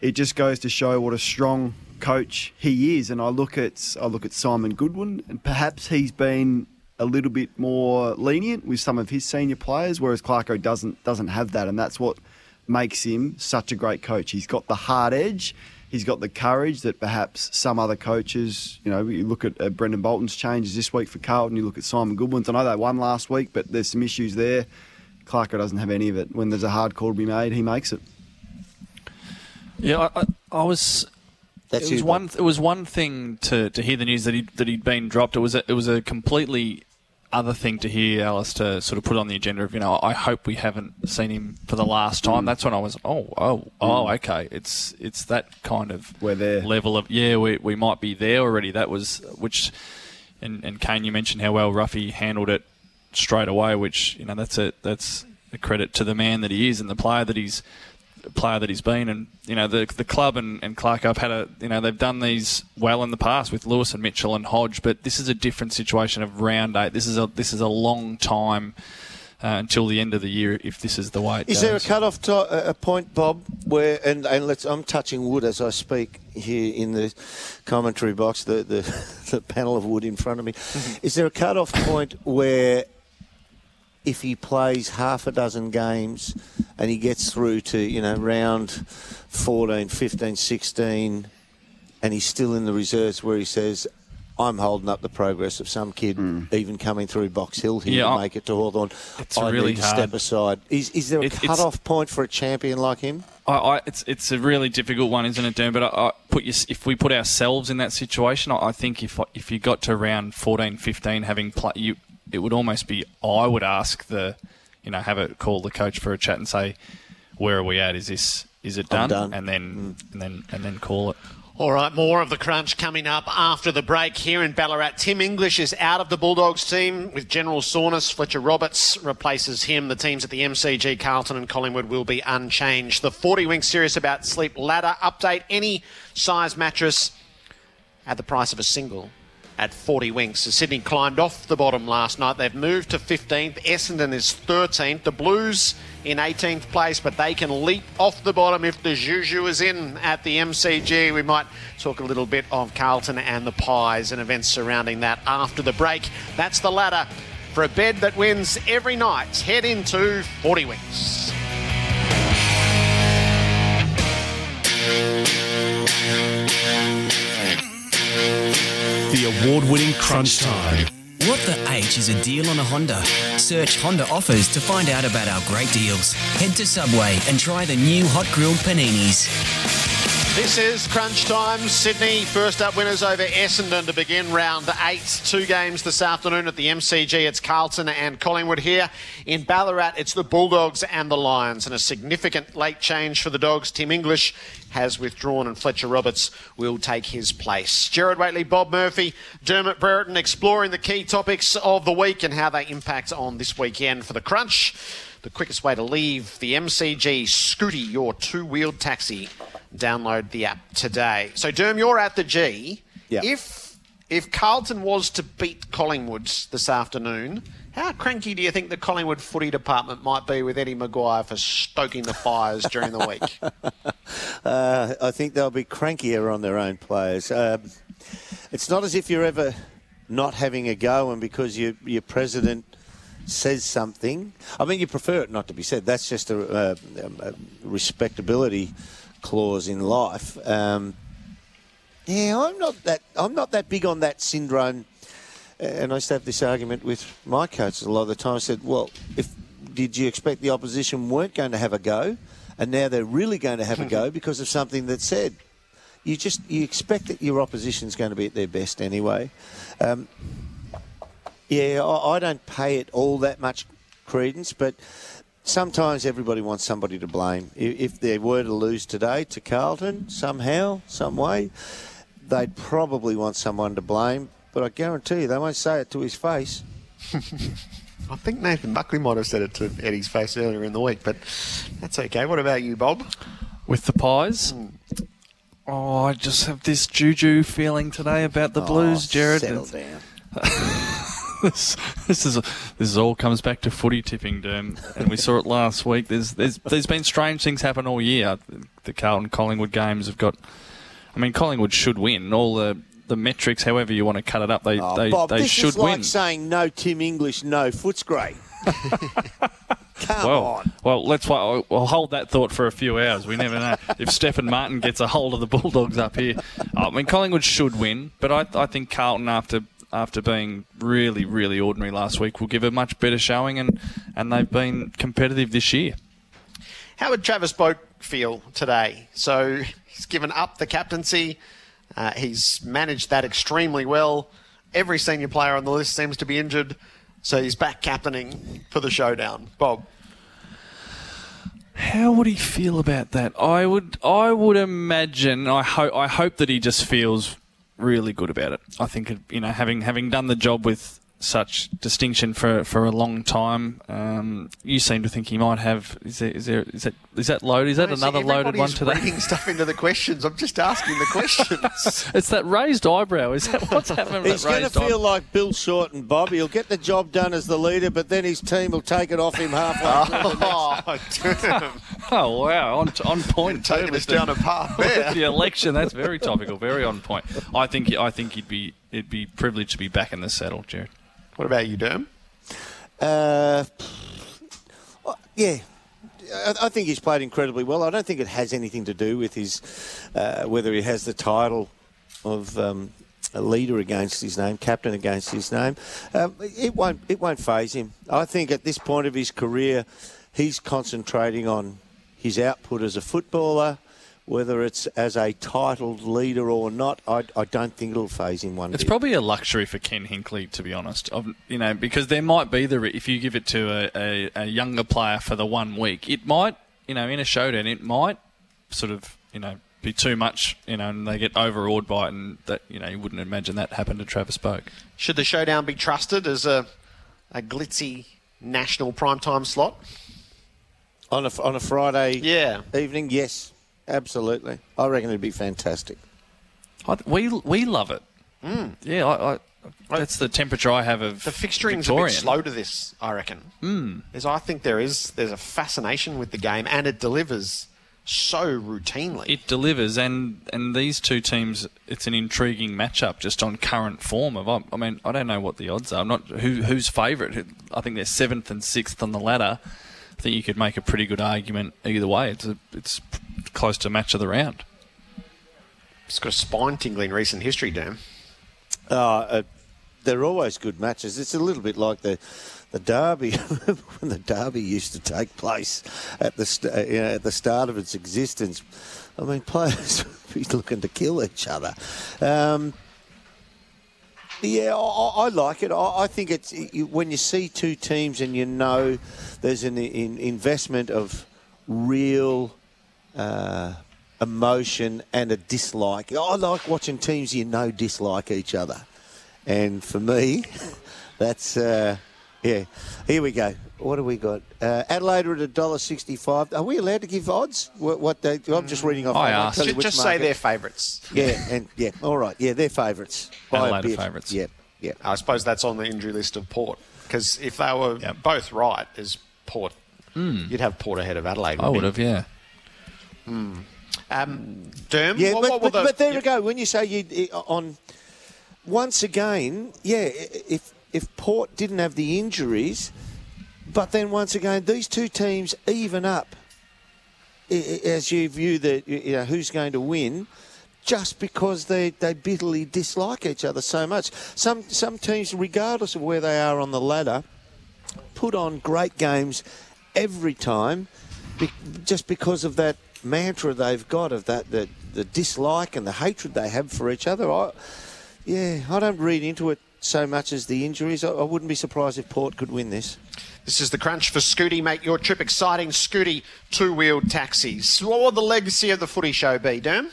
it just goes to show what a strong coach he is. And I look at I look at Simon Goodwin, and perhaps he's been a little bit more lenient with some of his senior players, whereas Clarko doesn't doesn't have that, and that's what makes him such a great coach. He's got the hard edge. He's got the courage that perhaps some other coaches, you know, you look at uh, Brendan Bolton's changes this week for Carlton, you look at Simon Goodwin's. I know they won last week, but there's some issues there. Clarko doesn't have any of it. When there's a hard call to be made, he makes it. Yeah, I, I, I was. That's it was you, one. It was one thing to, to hear the news that he that he'd been dropped. It was a, it was a completely other thing to hear Alastair sort of put on the agenda of you know I hope we haven't seen him for the last time. Mm. That's when I was oh oh oh mm. okay. It's it's that kind of We're there. level of yeah we we might be there already. That was which and and Kane you mentioned how well Ruffy handled it straight away, which you know that's a that's a credit to the man that he is and the player that he's player that he's been. And you know, the the club and, and Clark have had a you know they've done these well in the past with Lewis and Mitchell and Hodge, but this is a different situation of round eight. This is a this is a long time. Uh, until the end of the year, if this is the way it Is goes. there a cut-off to, a a point, Bob, where and, and let's I'm touching wood as I speak here in the commentary box, the the, the panel of wood in front of me. Is there a cut-off point where if he plays half a dozen games and he gets through to you know round 14, 15, 16, and he's still in the reserves where he says. I'm holding up the progress of some kid hmm. even coming through Box Hill here Yeah, to I- make it to Hawthorn. It's I really need to hard. step aside. Is, is there a It- cut-off point for a champion like him? I, I, it's it's a really difficult one, isn't it, Dan? But I, I put your, if we put ourselves in that situation, I, I think if if you got to round 14, 15, having play, you, it would almost be. I would ask the, you know, have it call the coach for a chat and say, where are we at? Is this is it done? done. And then mm. and then and then call it. All right, more of the crunch coming up after the break here in Ballarat. Tim English is out of the Bulldogs team with general soreness. Fletcher Roberts replaces him. The teams at the MCG, Carlton and Collingwood will be unchanged. The 40 Winks Serious About Sleep ladder update. Any size mattress at the price of a single at 40 winks. So Sydney climbed off the bottom last night. They've moved to 15th. Essendon is 13th. The Blues in 18th place, but they can leap off the bottom if the Juju is in at the MCG. We might talk a little bit of Carlton and the Pies and events surrounding that after the break. That's the ladder for a bed that wins every night. Head into 40 winks. The award winning Crunch Time. What the H is a deal on a Honda? Search Honda offers to find out about our great deals. Head to Subway and try the new hot grilled paninis. This is crunch time. Sydney first up winners over Essendon to begin round eight. Two games this afternoon at the MCG. It's Carlton and Collingwood here. In Ballarat, it's the Bulldogs and the Lions. And a significant late change for the Dogs. Tim English has withdrawn and Fletcher Roberts will take his place. Gerard Whateley, Bob Murphy, Dermot Brereton exploring the key topics of the week and how they impact on this weekend for the crunch. The quickest way to leave the MCG Scooty, your two-wheeled taxi. Download the app today. So, Derm, you're at the G. Yeah. If if Carlton was to beat Collingwood this afternoon, how cranky do you think the Collingwood footy department might be with Eddie McGuire for stoking the fires during the week? Uh, I think they'll be crankier on their own players. Um, it's not as if you're ever not having a go, and because you, your president says something, I mean, you prefer it not to be said. That's just a, a, a respectability clause in life. Um, yeah, I'm not that. I'm not that big on that syndrome. And I used to have this argument with my coaches a lot of the time. I said, "Well, if did you expect the opposition weren't going to have a go, and now they're really going to have a go because of something that said." You just you expect that your opposition's going to be at their best anyway. Um, yeah, I, I don't pay it all that much credence, but sometimes everybody wants somebody to blame. If they were to lose today to Carlton somehow, some way, they'd probably want someone to blame. But I guarantee you, they won't say it to his face. I think Nathan Buckley might have said it to Eddie's face earlier in the week, but that's okay. What about you, Bob? With the Pies? Hmm. Oh, I just have this juju feeling today about the oh, Blues, Gerard. settle It's- this, this is this is all comes back to footy tipping, Derm, and we saw it last week. There's there's there's been strange things happen all year. The Carlton Collingwood games have got. I mean, Collingwood should win. All the the metrics, however you want to cut it up, they Oh, they, Bob, they should like win. saying no Tim English, no Footscray. Come well, on. well, let's I'll I'll hold that thought for a few hours. We never know if Stefan Martin gets a hold of the Bulldogs up here. I mean, Collingwood should win, but I, I think Carlton, after after being really, really ordinary last week, will give a much better showing, and and they've been competitive this year. How would Travis Boak feel today? So he's given up the captaincy. Uh, he's managed that extremely well. Every senior player on the list seems to be injured, so he's back captaining for the showdown. Bob. How would he feel about that? I would, I would imagine. I hope, I hope that he just feels really good about it. I think, you know, having having done the job with such distinction for, for a long time. Um, you seem to think he might have. Is there is there is that is that loaded? Is that No, see, another loaded one today? reading stuff into the questions. I'm just asking the questions. it's that raised eyebrow. Is that what's happening? with He's going to feel eyebrow? like Bill Shorten Bob. He'll get the job done as the leader, but then his team will take it off him halfway through the next. Oh. Oh wow, on on point. Taking with us down a path there. the election, that's very topical, very on point. I think I think he'd be it'd be privileged to be back in the saddle, Gerard. What about you, Derm? Uh, yeah. I think he's played incredibly well. I don't think it has anything to do with his uh, whether he has the title of um, a leader against his name, captain against his name. Um, it won't it won't phase him. I think at this point of his career, he's concentrating on his output as a footballer. Whether it's as a titled leader or not, I, I don't think it'll phase him one week. It's bit. probably a luxury for Ken Hinkley, to be honest. Of, you know, because there might be the if you give it to a, a, a younger player for the one week, it might, you know, in a showdown, it might sort of, you know, be too much, you know, and they get overawed by it, and that, you know, you wouldn't imagine that happened to Travis Boak. Should the showdown be trusted as a, a glitzy national primetime slot? On a, on a Friday Yeah. evening, yes, absolutely. I reckon it'd be fantastic. I, we we love it. Mm. Yeah, I, I, that's the temperature I have of The fixturing's Victorian. a bit slow to this, I reckon. Mm. Is I think there is there's a fascination with the game, and it delivers so routinely. It delivers, and and these two teams, it's an intriguing matchup just on current form. Of I mean, I don't know what the odds are. I'm not who who's favourite. I think they're seventh and sixth on the ladder. I think you could make a pretty good argument either way. It's a, it's close to match of the round. It's got a spine tingling recent history, Dan. Uh, uh, they're always good matches. It's a little bit like the the derby when the derby used to take place at the st- uh, you know, at the start of its existence. I mean, players would be looking to kill each other. Um, yeah, I, I like it. I, I think it's when you see two teams and you know there's an in, investment of real uh, emotion and a dislike. I like watching teams you know dislike each other, and for me, that's uh, yeah. Here we go. What have we got? Uh, Adelaide are at a dollar sixty-five. Are we allowed to give odds? What, what they? I'm just reading off. I won't asked. tell you Ju- which just say market. they're favourites. Yeah, and yeah, all right. Yeah, they're favourites. Adelaide are favourites. Yep, yep. I suppose that's on the injury list of Port. Because if they were both right, as Port, Mm. you'd have Port ahead of Adelaide. I would have, yeah. you? Hmm. Um, Derm, Yeah, what, but, what were but, the- but there we go. When you say you on once again, yeah, if if Port didn't have the injuries, but then once again these two teams even up as you view the you know who's going to win. Just because they, they bitterly dislike each other so much. Some some teams, regardless of where they are on the ladder, put on great games every time be, just because of that mantra they've got of that the, the dislike and the hatred they have for each other. I, yeah, I don't read into it so much as the injuries. I, I wouldn't be surprised if Port could win this. This is the crunch for Scooty. Make your trip exciting. Scooty two-wheeled taxis. What will the legacy of the footy show be, Derm?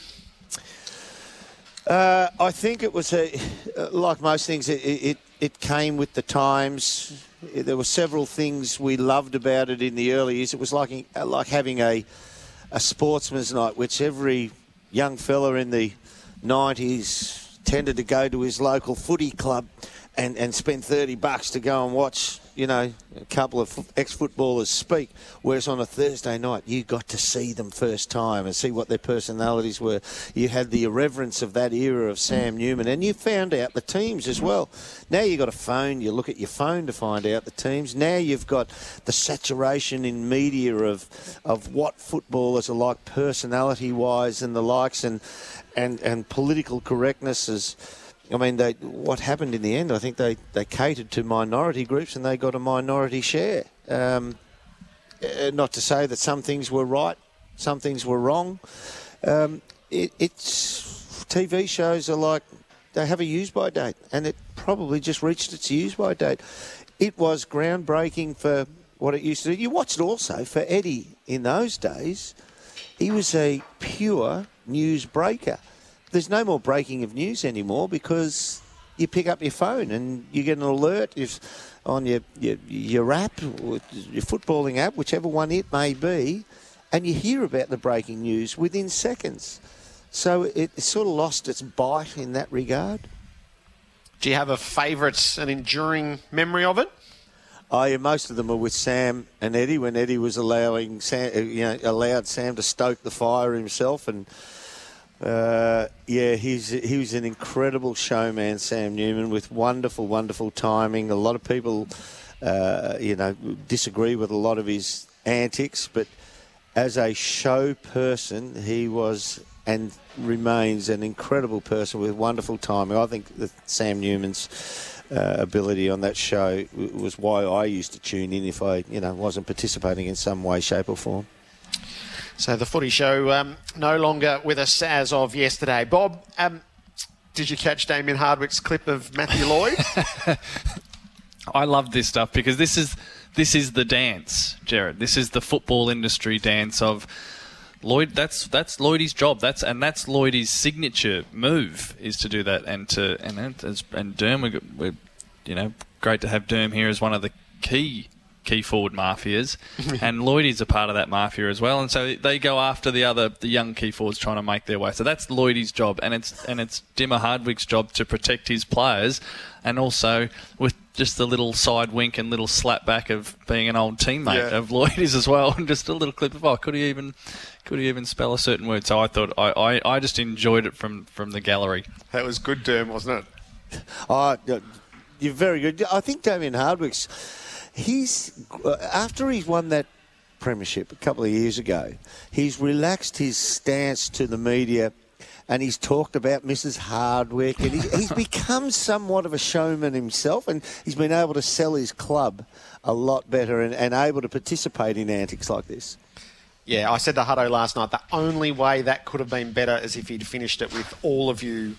Uh, I think it was a, uh, like most things. It, it it came with the times. There were several things we loved about it in the early years. It was like like having a a sportsman's night, which every young fella in the nineties tended to go to his local footy club and, and spend thirty bucks to go and watch. You know, a couple of ex footballers speak. Whereas on a Thursday night, you got to see them first time and see what their personalities were. You had the irreverence of that era of Sam Newman, and you found out the teams as well. Now you've got a phone, you look at your phone to find out the teams. Now you've got the saturation in media of, of what footballers are like personality wise and the likes, and, and, and political correctness is. I mean, they, what happened in the end? I think they, they catered to minority groups and they got a minority share. Um, uh, not to say that some things were right, some things were wrong. Um, it, it's TV shows are like they have a use by date, and it probably just reached its use by date. It was groundbreaking for what it used to do. You watched it also for Eddie in those days. He was a pure news breaker. There's no more breaking of news anymore because you pick up your phone and you get an alert if on your, your your app, your footballing app, whichever one it may be, and you hear about the breaking news within seconds. So it sort of lost its bite in that regard. Do you have a favourite, an enduring memory of it? Oh, yeah, most of them are with Sam and Eddie when Eddie was allowing Sam, uh, you know, allowed Sam to stoke the fire himself, and uh, yeah, he's he was an incredible showman, Sam Newman, with wonderful, wonderful timing. A lot of people, uh, you know, disagree with a lot of his antics, but as a show person, he was and remains an incredible person with wonderful timing. I think that Sam Newman's uh, ability on that show was why I used to tune in if I, you know, wasn't participating in some way, shape, or form. So the footy show um, no longer with us as of yesterday. Bob, um, did you catch Damien Hardwick's clip of Matthew Lloyd? I love this stuff because this is this is the dance, Gerard. This is the football industry dance of Lloyd. That's that's Lloydie's job. That's and that's Lloydie's signature move is to do that. And to and and, and Derm, we're, we're you know great to have Derm here as one of the key key forward mafias, and Lloydie's a part of that mafia as well. And so they go after the other the young key forwards trying to make their way. So that's Lloydie's job, and it's and it's Dimma Hardwick's job to protect his players, and also with just the little side wink and little slap back of being an old teammate Yeah. of Lloydie's as well, and just a little clip of oh, could he even could he even spell a certain word? So I thought I, I, I just enjoyed it from from the gallery. That was good, Derm, wasn't it? Oh, you're very good. I think Damien Hardwick's, he's, uh, after he's won that premiership a couple of years ago, he's relaxed his stance to the media and he's talked about Mrs. Hardwick and he's, he's become somewhat of a showman himself and he's been able to sell his club a lot better and, and able to participate in antics like this. Yeah, I said to Hutto last night, the only way that could have been better is if he'd finished it with all of you,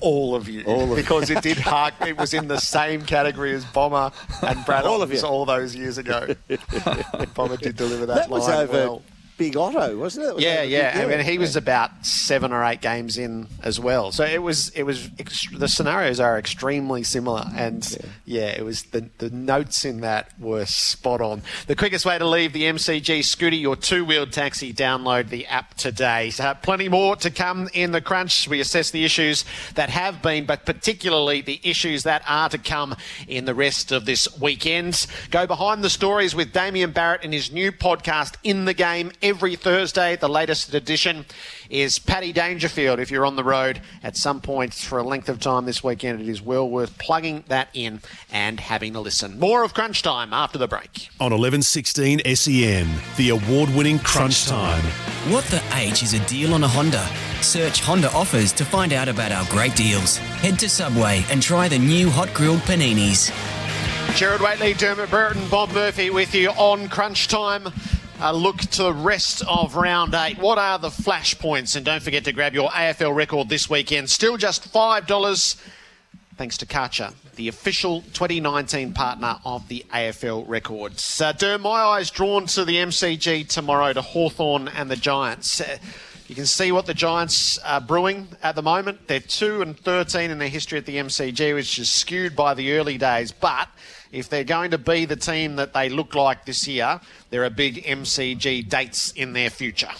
all of you. All of because you. it did hark, it was in the same category as Bomber and Brad All of you. all those years ago. Bomber did deliver that, That was over well. Big Otto, wasn't it? Was Yeah, yeah. Big- I mean, he was about seven or eight games in as well. So it was, it was. Ex- the scenarios are extremely similar, and yeah, it was the the notes in that were spot on. The quickest way to leave the MCG Scooty, your two-wheeled taxi, download the app today. So plenty more to come in the crunch. We assess the issues that have been, but particularly the issues that are to come in the rest of this weekend. Go behind the stories with Damien Barrett in his new podcast, In the Game, every Thursday. The latest edition is Paddy Dangerfield. If you're on the road at some point for a length of time this weekend, it is well worth plugging that in and having a listen. More of Crunch Time after the break. On 1116 SEN, the award winning Crunch Time. What the H is a deal on a Honda? Search Honda offers to find out about our great deals. Head to Subway and try the new hot grilled paninis. Gerard Whateley, Dermot Brereton, Bob Murphy with you on Crunch Time. A look to the rest of round eight. What are the flash points? And don't forget to grab your AFL record this weekend. Still just $5 thanks to Karcher, the official 2019 partner of the AFL records. Uh, my eyes drawn to the MCG tomorrow to Hawthorn and the Giants. Uh, you can see what the Giants are brewing at the moment. They're 2 and 13 in their history at the MCG, which is skewed by the early days. But if they're going to be the team that they look like this year, there are big MCG dates in their future.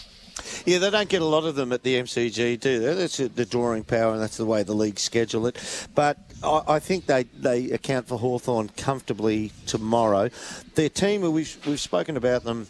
Yeah, they don't get a lot of them at the MCG, do they? That's the drawing power, and that's the way the league schedule it. But I, I think they, they account for Hawthorn comfortably tomorrow. Their team, we've, we've spoken about them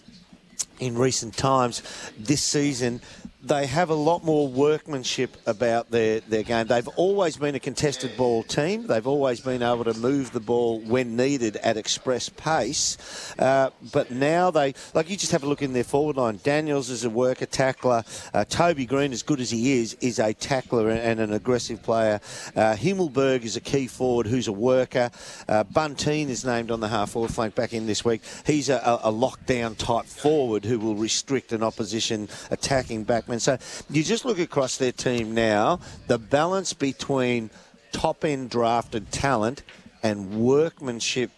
in recent times this season. They have a lot more workmanship about their, their game. They've always been a contested ball team. They've always been able to move the ball when needed at express pace. Uh, but now they, like you just have a look in their forward line. Daniels is a worker, tackler. Uh, Toby Greene, as good as he is, is a tackler and an aggressive player. Uh, Himmelberg is a key forward who's a worker. Uh, Buntine is named on the half forward flank back in this week. He's a, a, lockdown type forward who will restrict an opposition attacking backman. So you just look across their team now, the balance between top end drafted talent and workmanship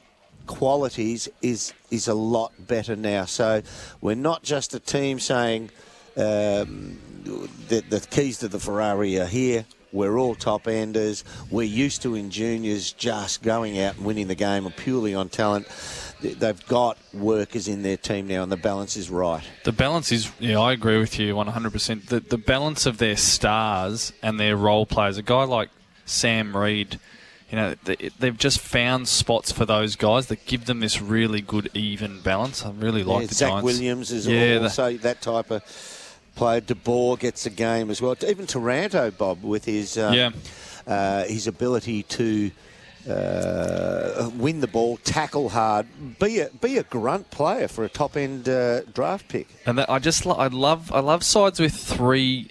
qualities is is a lot better now. So we're not just a team saying um, that the keys to the Ferrari are here. We're all top enders. We're used to in juniors just going out and winning the game purely on talent. Th- They've got workers in their team now, and the balance is right. The balance is, yeah, I agree with you 100%. The, the balance of their stars and their role players, a guy like Sam Reid, you know, they, they've just found spots for those guys that give them this really good, even balance. I really like Yeah, the Zac Giants. Williams is yeah, the- also that type of player. De Boer gets a game as well. Even Taranto, Bob, with his um, Yeah. uh, his ability to uh, win the ball, tackle hard, be a be a grunt player for a top end uh, draft pick. And that, I just lo- I love I love sides with three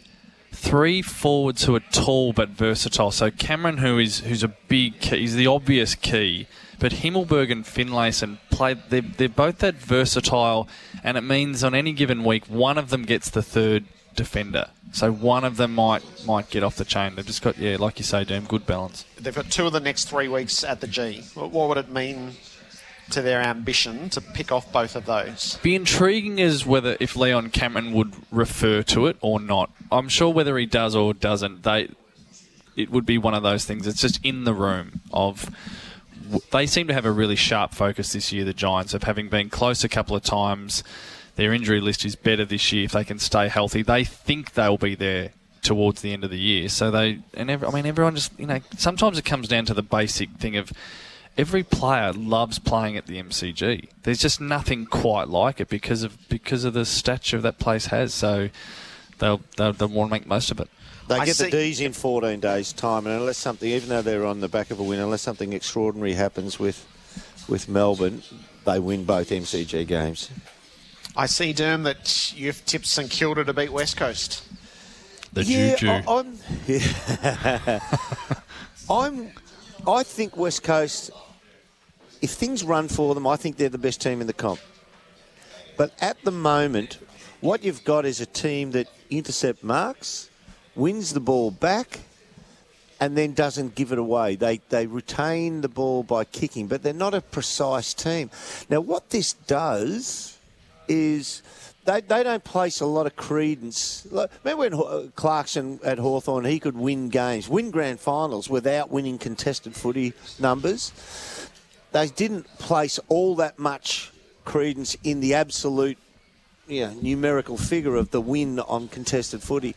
three forwards who are tall but versatile. So Cameron, who is who's a big key, he's the obvious key. But Himmelberg and Finlayson play. They're, they're both that versatile, and it means on any given week, one of them gets the third defender. So one of them might might get off the chain. They've just got yeah, like you say, Doom, good balance. They've got two of the next three weeks at the G. What what would it mean to their ambition to pick off both of those? be intriguing is whether if Leon Cameron would refer to it or not. I'm sure whether he does or doesn't, they it would be one of those things. It's just in the room of. They seem to have a really sharp focus this year. The Giants of having been close a couple of times. Their injury list is better this year if they can stay healthy. They think they'll be there towards the end of the year. So they and every, I mean everyone just you know sometimes it comes down to the basic thing of every player loves playing at the MCG. There's just nothing quite like it because of because of the stature that place has. So they'll they'll, they'll want to make most of it. They I get see- the D's in 14 days' time, and unless something, even though they're on the back of a win, unless something extraordinary happens with with Melbourne, they win both MCG games. I see, Derm, that you've tipped St Kilda to beat West Coast. The yeah, juju. I, I'm. Yeah. I'm. I think West Coast. If things run for them, I think they're the best team in the comp. But at the moment, what you've got is a team that intercept marks, wins the ball back, and then doesn't give it away. They they retain the ball by kicking, but they're not a precise team. Now, what this does is they, they don't place a lot of credence. Like, Remember when uh, Clarkson at Hawthorn he could win games, win grand finals without winning contested footy numbers? They didn't place all that much credence in the absolute you know, numerical figure of the win on contested footy.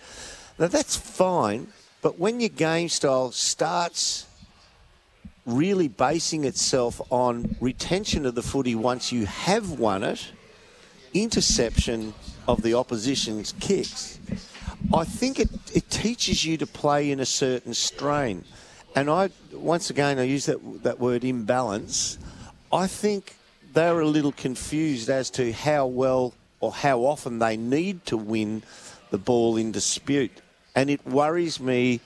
Now that's fine, but when your game style starts really basing itself on retention of the footy once you have won it, interception of the opposition's kicks, I think it, it teaches you to play in a certain strain. And I, once again, I use that, that word imbalance. I think they're a little confused as to how well or how often they need to win the ball in dispute. And it worries me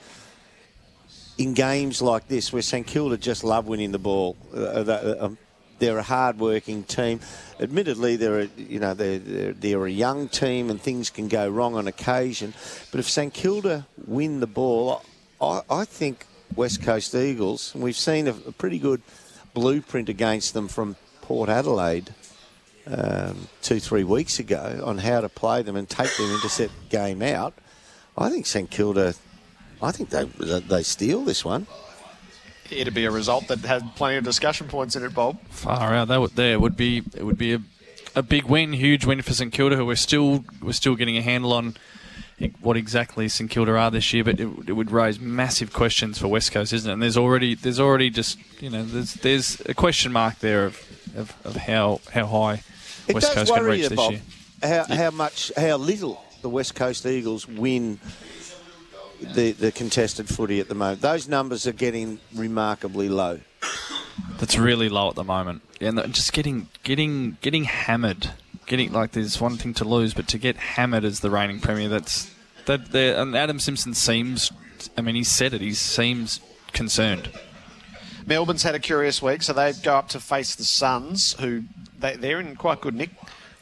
in games like this where St Kilda just love winning the ball. Uh, they- um, they're a hard-working team. Admittedly, they're a, you know they're, they're they're a young team and things can go wrong on occasion. But if St Kilda win the ball, I, I think West Coast Eagles. We've seen a, a pretty good blueprint against them from Port Adelaide um, two three weeks ago on how to play them and take their intercept game out. I think St Kilda. I think they they steal this one. It'd be a result that had plenty of discussion points in it, Bob. Far out. That would there would be it would be a, a big win, huge win for St Kilda, who we're still we're still getting a handle on what exactly St Kilda are this year. But it, it would raise massive questions for West Coast, isn't it? And there's already there's already just you know there's there's a question mark there of of, of how how high It West does Coast can worry reach you, this Bob, year. how, how much, how little the West Coast Eagles win the, the contested footy at the moment. Those numbers are getting remarkably low. That's really low at the moment, and just getting getting getting hammered. Getting like there's one thing to lose, but to get hammered as the reigning premier, that's that. there- And Adam Simpson seems. I mean, he said it. He seems concerned. Melbourne's had a curious week, so they go up to face the Suns, who they, they're in quite good nick.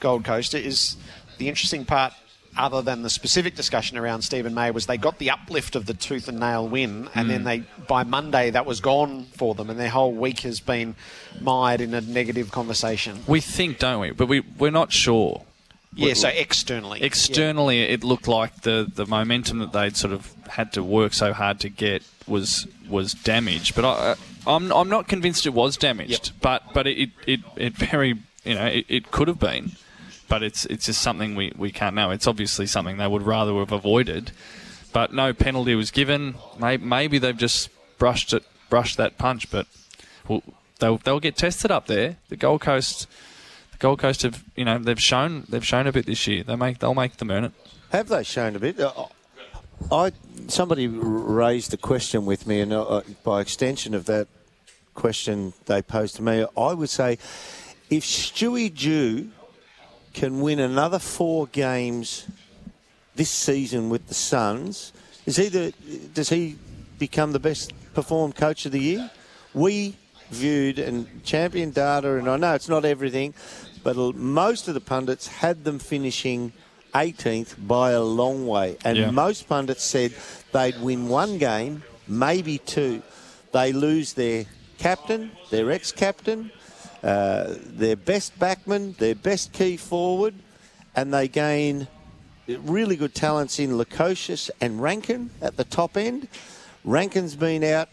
Gold Coast is the interesting part, other than the specific discussion around Steven May, was they got the uplift of the tooth and nail win, and Mm. then they by Monday that was gone for them, and their whole week has been mired in a negative conversation. We think, don't we? But we we're not sure. Yeah, so externally. Externally, it looked like the, the momentum that they'd sort of had to work so hard to get was was damaged. But I, I'm I'm not convinced it was damaged. But but it, it it very you know it, it could have been. But it's it's just something we, we can't know. It's obviously something they would rather have avoided. But no penalty was given. Maybe, they've just brushed it brushed that punch. But well, they'll they'll get tested up there. The Gold Coast. the Gold Coast have, you know, they've shown they've shown a bit this year. They make they'll make them earn it. Have they shown a bit? Uh, I somebody raised a question with me, and uh, by extension of that question they posed to me, I would say if Stewie Dew can win another four games this season with the Suns, is he the, does he become the best performed coach of the year? We viewed and champion data, and I know it's not everything, but most of the pundits had them finishing 18th by a long way, and Yeah. most pundits said they'd win one game, maybe two. They lose their captain, their ex-captain, uh, their best backman, their best key forward, and they gain really good talents in Lukosius and Rankine at the top end. Rankine's been out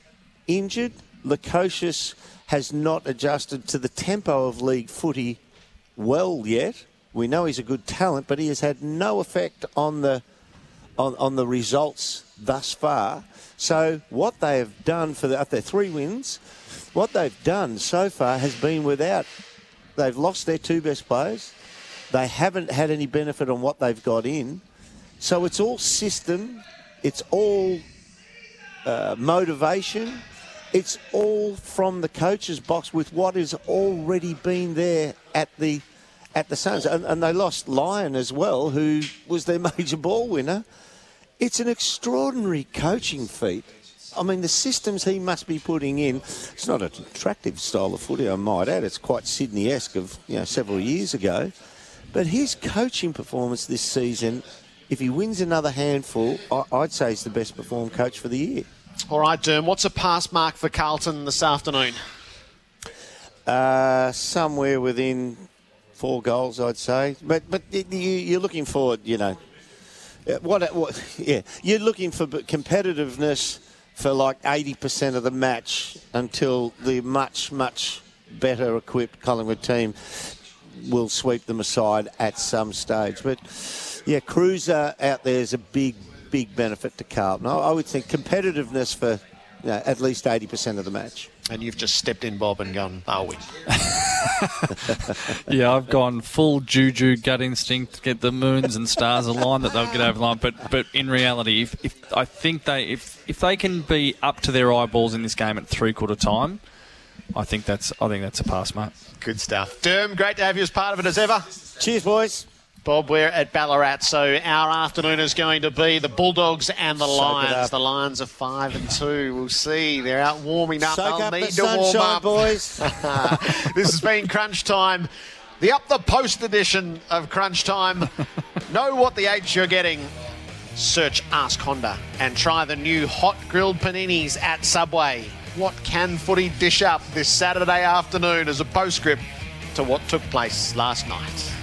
injured. Lukosius has not adjusted to the tempo of league footy well yet. We know he's a good talent, but he has had no effect on the on, on the results thus far. So what they have done for the, their three wins, what they've done so far has been without. They've lost their two best players. They haven't had any benefit on what they've got in. So it's all system. It's all uh, motivation. It's all from the coach's box with what has already been there at the at the Suns, and, and they lost Lyons as well, who was their major ball winner. It's an extraordinary coaching feat. I mean, the systems he must be putting in. It's not an attractive style of footy, I might add. It's quite Sydney-esque of you know several years ago, but his coaching performance this season, if he wins another handful, I, I'd say he's the best performed coach for the year. All right, Derm, what's a pass mark for Carlton this afternoon? Uh, somewhere within four goals, I'd say. But but you, you're looking forward, you know. uh, What, what? Yeah, you're looking for competitiveness for like 80% of the match until the much much better equipped Collingwood team will sweep them aside at some stage. But yeah, Cruiser out there is a big big benefit to Carlton. I, would think competitiveness for you know, at least 80% of the match. And you've just stepped in, Bob, and gone, they'll yeah, I've gone full juju gut instinct to get the moons and stars aligned that they'll get over the line. But but in reality, if, if I think they if if they can be up to their eyeballs in this game at three quarter time, I think that's I think that's a pass, mate. Good stuff. Derm, great to have you as part of it as ever. Cheers, boys. Bob, we're at Ballarat, so our afternoon is going to be the Bulldogs and the Soak Lions. The Lions are five and two. We'll see. They're out warming up. Soak They'll up the need to warm sunshine, up. boys. this has been Crunch Time, the up the post edition of Crunch Time. know what the H you're getting. Search Ask Honda and try the new hot grilled paninis at Subway. What can footy dish up this Saturday afternoon as a postscript to what took place last night?